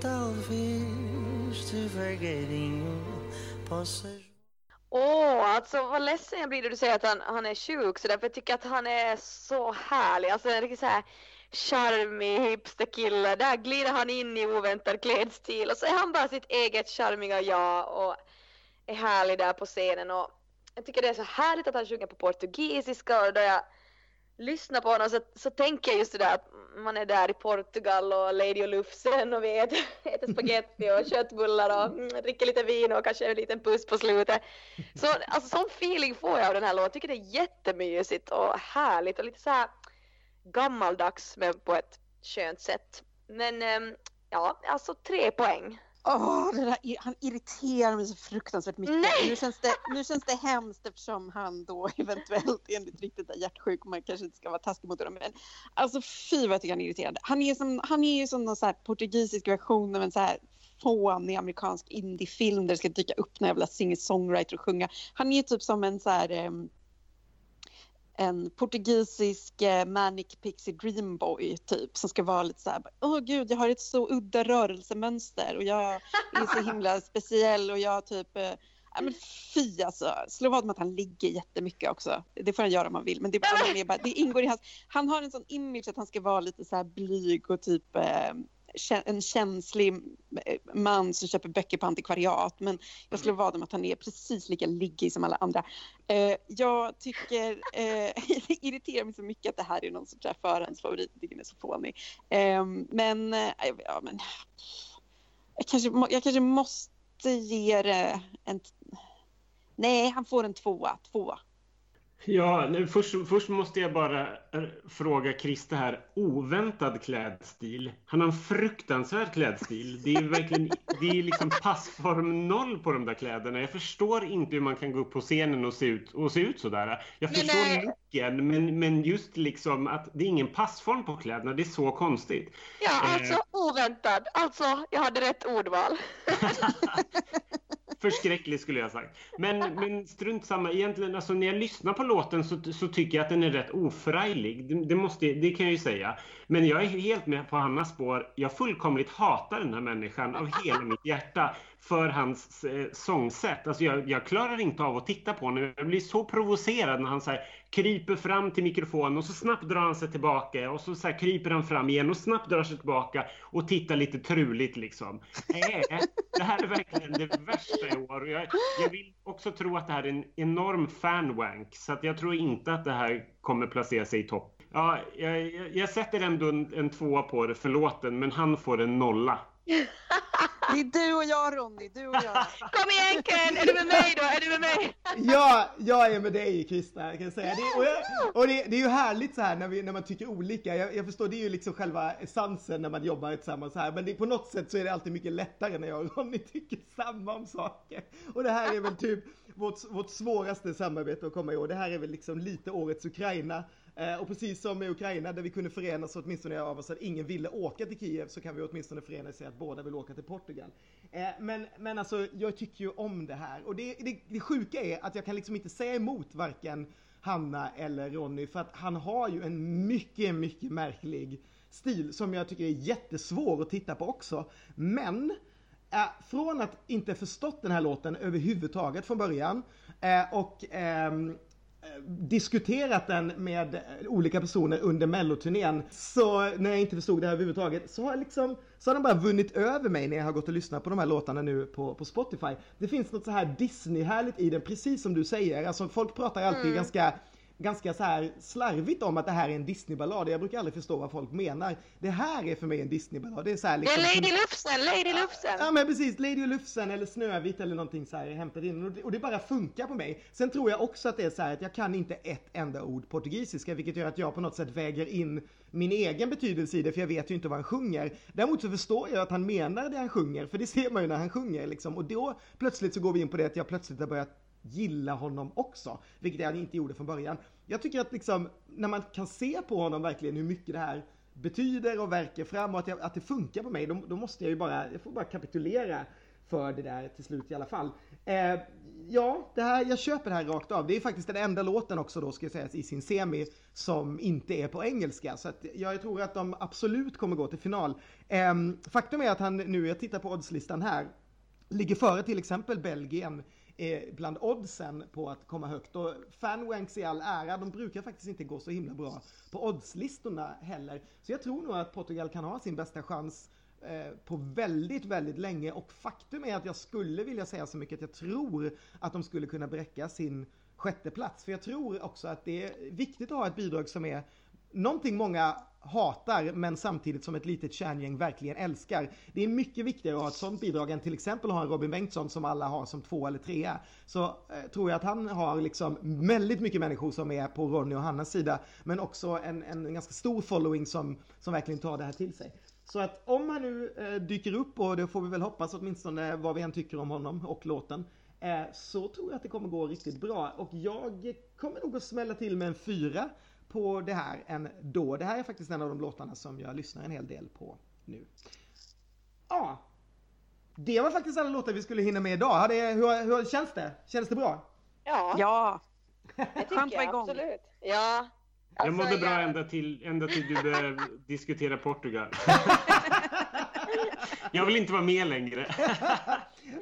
talvez devagarinho possas. Åh, alltså vad ledsen jag blir när du säger att han, han är sjuk så därför jag tycker att han är så härlig. Alltså en riktigt så här charmig hipsterkille. Där glider han in i oväntad klädstil och så är han bara sitt eget charmiga jag och är härlig där på scenen och jag tycker det är så härligt att han sjunger på portugisiska och då jag lyssnar på honom så, så tänker jag just det där att man är där i Portugal och Lady och Lufsen och vi äter, äter spaghetti och köttbullar och mm, dricker lite vin och kanske en liten puss på slutet. Så alltså sån feeling får jag av den här låten. Jag tycker det är jättemysigt och härligt och lite så här gammaldags men på ett skönt sätt. Men ehm, ja, alltså tre poäng. Där, han irriterar mig så fruktansvärt mycket. Nej! Nu, känns det, nu känns det hemskt eftersom han då eventuellt enligt ryktet är hjärtsjuk och man kanske inte ska vara taskig mot honom. Men alltså fy vad jag tycker han är irriterande. Han är, som, han är ju som någon så här portugisisk version av en så här fånig amerikansk indiefilm där det ska dyka upp någon jävla singer-songwriter och sjunga. Han är ju typ som en så här em, en portugisisk eh, manic pixie dream boy typ som ska vara lite så här, åh gud jag har ett så udda rörelsemönster och jag är så himla speciell och jag typ Ja, men fy alltså, slå vad med att han ligger jättemycket också. Det får han göra om han vill. Men det, är bara, det, ingår i hans... Han har en sån image att han ska vara lite så här blyg och typ kä- en känslig eh, man som köper böcker på antikvariat. Men jag skulle vara dem att han är precis lika liggig som alla andra. Eh, jag tycker, eh, det irriterar mig så mycket att det här är någon sorts förhandsfavorit. Jag tycker den är så fånig. Eh, men, eh, ja men... Jag kanske, jag kanske måste ge det en... Nej, han får en tvåa. Tvåa. Ja, nu, först, först måste jag bara eh, fråga Christer här. Oväntad klädstil. Han har en fruktansvärd klädstil. Det är verkligen det är liksom passform noll på de där kläderna. Jag förstår inte hur man kan gå upp på scenen och se ut, och se ut sådär. Jag förstår eh, looken, men, men just liksom att det är ingen passform på kläderna. Det är så konstigt. Ja, Eh. alltså oväntad. Alltså, jag hade rätt ordval. Förskräcklig skulle jag ha sagt. Men, men strunt samma. Egentligen, alltså, när jag lyssnar på låten så, så tycker jag att den är rätt oförarglig. Det, det, måste, det kan jag ju säga. Men jag är helt med på Hannas spår. Jag fullkomligt hatar den här människan av hela mitt hjärta för hans eh, sångsätt. Alltså jag, jag klarar inte av att titta på honom. Jag blir så provocerad när han så här, kryper fram till mikrofonen och så snabbt drar han sig tillbaka och så, så här, kryper han fram igen och snabbt drar sig tillbaka och tittar lite truligt liksom. Äh, det här är verkligen det värsta i år. Och jag, jag vill också tro att det här är en enorm fanwank så att jag tror inte att det här kommer placera sig i topp. Ja, jag, jag, jag sätter ändå en, en tvåa på det för låten, men han får en nolla. Det är du och jag Ronny, du och jag. Kom igen Ken, är du med mig då? Är du med mig? Ja, jag är med dig Krista kan jag säga. Det, och jag, och det, det är ju härligt så här när, vi, när man tycker olika. Jag, jag förstår, det är ju liksom själva essensen när man jobbar tillsammans här. Men det, på något sätt så är det alltid mycket lättare när jag och Ronny tycker samma om saker. Och det här är väl typ vårt, vårt svåraste samarbete att komma ihåg. Det här är väl liksom lite årets Ukraina. Eh, och precis som i Ukraina där vi kunde förenas åtminstone av oss att ingen ville åka till Kiev så kan vi åtminstone förenas i att båda vill åka till Portugal. Eh, men, men alltså jag tycker ju om det här och det, det, det sjuka är att jag kan liksom inte säga emot varken Hanna eller Ronny för att han har ju en mycket, mycket märklig stil som jag tycker är jättesvår att titta på också. Men eh, från att inte förstått den här låten överhuvudtaget från början eh, och ehm, diskuterat den med olika personer under melloturnén. Så när jag inte förstod det här överhuvudtaget så har, liksom, så har den bara vunnit över mig när jag har gått och lyssnat på de här låtarna nu på, på Spotify. Det finns något så här Disney-härligt i den, precis som du säger. Alltså folk pratar alltid ganska ganska så här slarvigt om att det här är en Disneyballad. Jag brukar aldrig förstå vad folk menar. Det här är för mig en Disneyballad. Det är så här Det liksom... är Lady Lufsen, Lady Lufsen. Ja men precis, Lady Lufsen eller Snövit eller någonting så här hämtat in och det, och det bara funkar på mig. Sen tror jag också att det är så här att jag kan inte ett enda ord portugisiska vilket gör att jag på något sätt väger in min egen betydelse i det för jag vet ju inte vad han sjunger. Däremot så förstår jag att han menar det han sjunger för det ser man ju när han sjunger liksom och då plötsligt så går vi in på det att jag plötsligt har börjat gilla honom också, vilket han inte gjorde från början. Jag tycker att liksom, när man kan se på honom verkligen hur mycket det här betyder och verkar fram och att, jag, att det funkar på mig, då, då måste jag ju bara, jag får bara kapitulera för det där till slut i alla fall. Eh, ja, det här, jag köper det här rakt av. Det är faktiskt den enda låten också då, ska jag säga, i sin semi som inte är på engelska. Så att jag tror att de absolut kommer gå till final. Eh, faktum är att han nu, jag tittar på oddslistan här, ligger före till exempel Belgien eh, bland oddsen på att komma högt. Och fanwanks i all ära, de brukar faktiskt inte gå så himla bra på oddslistorna heller. Så jag tror nog att Portugal kan ha sin bästa chans eh, på väldigt, väldigt länge och faktum är att jag skulle vilja säga så mycket att jag tror att de skulle kunna bräcka sin sjätte plats. För jag tror också att det är viktigt att ha ett bidrag som är någonting många hatar men samtidigt som ett litet kärngäng verkligen älskar. Det är mycket viktigare att ha ett sånt bidrag än till exempel ha en Robin Bengtsson som alla har som två eller trea. Så eh, tror jag att han har liksom väldigt mycket människor som är på Ronny och Hannas sida men också en, en ganska stor following som, som verkligen tar det här till sig. Så att om han nu eh, dyker upp och det får vi väl hoppas åtminstone vad vi än tycker om honom och låten eh, så tror jag att det kommer gå riktigt bra och jag kommer nog att smälla till med en fyra på det här än då. Det här är faktiskt en av de låtarna som jag lyssnar en hel del på nu. Ja, det var faktiskt alla låtar vi skulle hinna med idag. Det, hur, hur känns det? Känns det bra? Ja, Ja, det tycker jag absolut. Ja. Jag Alltså, mådde bra jag- ända till, ända till du började diskutera Portugal. Jag vill inte vara med längre.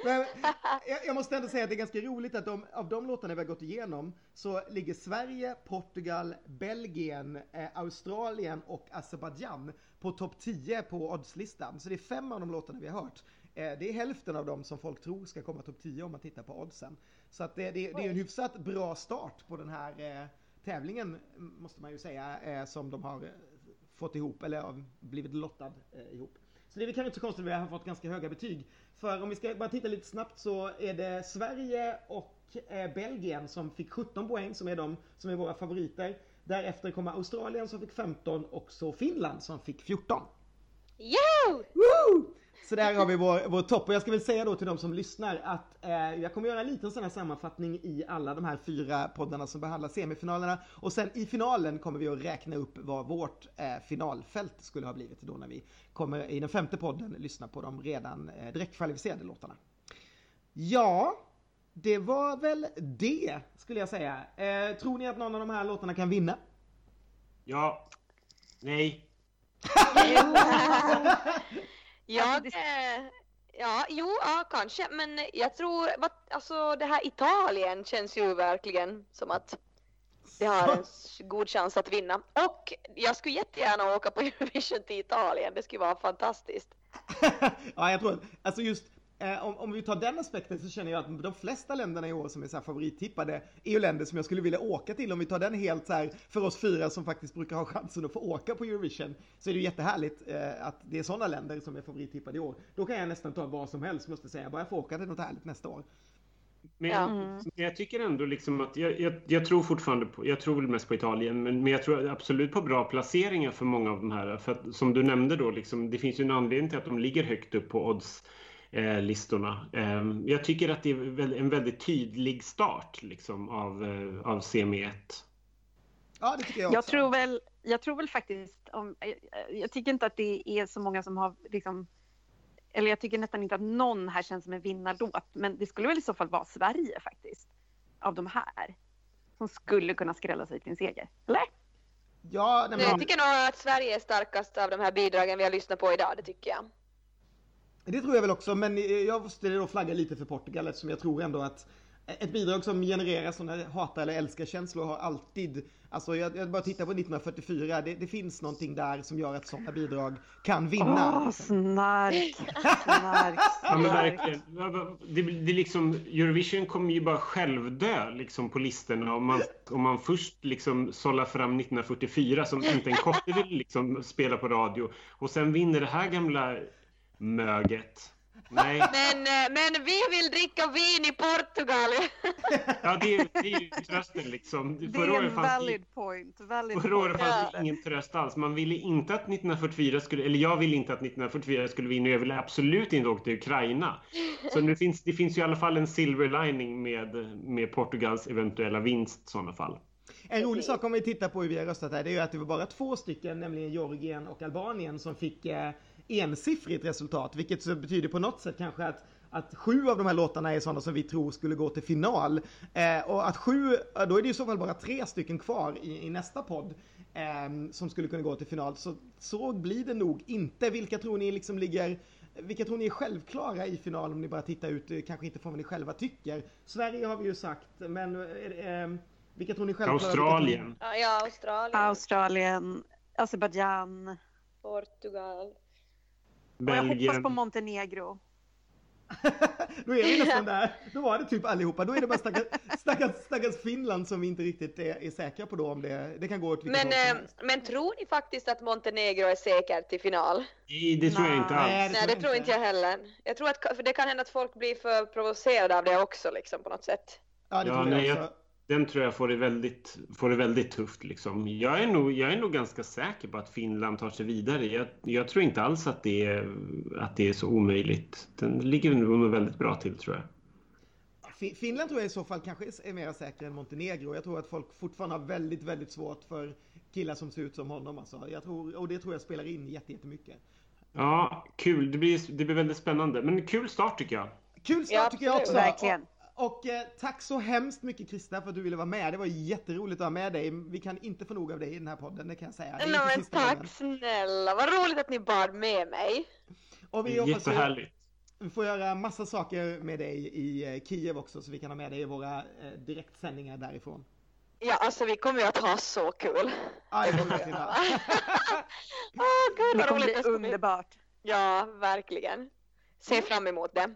Men jag, jag måste ändå säga att det är ganska roligt att de, av de låtarna vi har gått igenom så ligger Sverige, Portugal, Belgien, eh, Australien och Azerbajdzjan på topp 10 på oddslistan. Så det är fem av de låtarna vi har hört. Eh, det är hälften av dem som folk tror ska komma topp 10 om man tittar på oddsen. Så att det, det, det är en hyfsat bra start på den här eh, tävlingen måste man ju säga eh, som de har eh, fått ihop eller blivit lottad eh, ihop. Så det är väl kanske inte så konstigt att vi har fått ganska höga betyg. För om vi ska bara titta lite snabbt så är det Sverige och eh, Belgien som fick 17 poäng som är de som är våra favoriter. Därefter kommer Australien som fick 15 och så Finland som fick 14. Jo! Woo! Så där har vi vår, vår topp och jag ska väl säga då till de som lyssnar att eh, jag kommer göra en liten sån här sammanfattning i alla de här fyra poddarna som behandlar semifinalerna och sen i finalen kommer vi att räkna upp vad vårt eh, finalfält skulle ha blivit då när vi kommer i den femte podden lyssna på de redan eh, direktkvalificerade låtarna. Ja, det var väl det skulle jag säga. Eh, tror ni att någon av de här låtarna kan vinna? Ja. Nej. Ja, Alltså, det-. Ja, jo, ja, kanske. Men jag tror, alltså det här Italien känns ju verkligen som att det har en god chans att vinna. Och jag skulle jättegärna åka på Eurovision till Italien. Det skulle vara fantastiskt. ja, jag tror att, alltså just Eh, om, om vi tar den aspekten så känner jag att de flesta länderna i år som är så här favorittippade är ju länder som jag skulle vilja åka till. Om vi tar den helt så här för oss fyra som faktiskt brukar ha chansen att få åka på Eurovision så är det ju jättehärligt eh, att det är sådana länder som är favorittippade i år. Då kan jag nästan ta vad som helst måste jag säga, bara jag får åka till något härligt nästa år. Men Ja. jag, men jag tycker ändå liksom att jag, jag, jag tror fortfarande på, jag tror väl mest på Italien, men, men jag tror absolut på bra placeringar för många av de här. För att, som du nämnde då, liksom, det finns ju en anledning till att de ligger högt upp på odds eh, listorna. Eh, jag tycker att det är en väldigt tydlig start liksom, av, eh, av CM1. Ja, det tycker jag också. Jag tror väl, jag tror väl faktiskt, om, jag, jag tycker inte att det är så många som har liksom, eller jag tycker nästan inte att någon här känns som en vinnarlåt, men det skulle väl i så fall vara Sverige faktiskt, av de här, som skulle kunna skrälla sig till en seger. Eller? Ja, nej, Jag men, tycker nog att Sverige är starkast av de här bidragen vi har lyssnat på idag, det tycker jag. Det tror jag väl också, men eh, jag måste då flagga lite för Portugal eftersom jag tror ändå att ett bidrag som genererar sådana hata eller älska känslor har alltid, alltså jag, jag bara tittar på 1944, det, det finns någonting där som gör att sådana bidrag kan vinna. Åh, snark, snark, Ja men snark. verkligen. Det, det är liksom, Eurovision kommer ju bara självdö liksom, på listorna om man, om man först liksom sållar fram 1944 som inte en kotte vill liksom, spela på radio och sen vinner det här gamla möget. Nej, Men, eh, men vi vill dricka vin i Portugal! ja, det, är, det är ju trösten liksom. Det är en fanns valid point. Valid förra året fanns det ingen tröst alls. Man ville inte att 1944 skulle, eller jag ville inte att 1944 skulle vinna. Jag ville absolut inte åka till Ukraina. Så nu finns, det finns ju i alla fall en silver lining med, med Portugals eventuella vinst i sådana fall. En rolig sak om vi tittar på hur vi har röstat här, det är ju att det var bara två stycken, nämligen Georgien och Albanien, som fick eh, ensiffrigt resultat, vilket så betyder på något sätt kanske att att sju av de här låtarna är sådana som vi tror skulle gå till final. Eh, och att sju, då är det i så fall bara tre stycken kvar i, i nästa podd eh, som skulle kunna gå till final. Så så blir det nog inte. Vilka tror ni liksom ligger vilka tror ni är självklara i final om ni bara tittar ut, eh, kanske inte från vad ni själva tycker? Sverige har vi ju sagt, men eh, eh, vilka tror ni självklara? ni- Australien. Ja, ja, Australien, Australien, Azerbajdzjan. Portugal. Och jag hoppas Belgien. på Montenegro. Då är vi nästan där. Då var det typ allihopa. Då är det bara stackars, stackars, stackars Finland som vi inte riktigt är, är säkra på då om det, det kan gå åt Men, eh, men tror ni faktiskt att Montenegro är säkert till final? Nej, det tror jag inte alls. Nej, Nej, det tror inte jag heller. Jag tror att för det kan hända att folk blir för provocerade av det också, liksom på något sätt. Ja, det Ja, tror jag nej, också. Den tror jag får det väldigt, får det väldigt tufft. Liksom. Jag, är nog, jag är nog ganska säker på att Finland tar sig vidare. Jag, jag tror inte alls att det, är, att det är så omöjligt. Den ligger nog väldigt bra till tror jag. Fi- Finland tror jag i så fall kanske är mer säker än Montenegro. Jag tror att folk fortfarande har väldigt, väldigt svårt för killar som ser ut som honom. Alltså. Jag tror, och det tror jag spelar in jätte- jättemycket. Ja, kul. Det blir, det blir väldigt spännande. Men kul start tycker jag. Kul start Ja, tycker jag också. Verkligen. Och, eh, tack så hemskt mycket Krista för att du ville vara med. Det var jätteroligt att ha med dig. Vi kan inte få nog av dig i den här podden, det kan jag säga. Inte men tack gången. snälla, vad roligt att ni bad med mig. Och vi Jättehärligt. Vi får göra massa saker med dig i eh, Kiev också så vi kan ha med dig i våra eh, direktsändningar därifrån. Ja, alltså vi kommer ju att ha så kul. Ja, det kommer vi. Åh gud Det kommer bli. underbart. Ja, verkligen. Se fram emot det.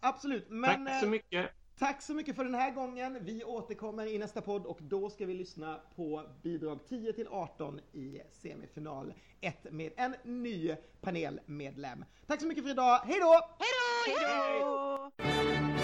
Absolut, men Tack så eh, mycket. tack så mycket för den här gången. Vi återkommer i nästa podd och då ska vi lyssna på bidrag 10 till 18 i semifinal 1 med en ny panelmedlem. Tack så mycket för idag. Hej då! Hej då! Hej då!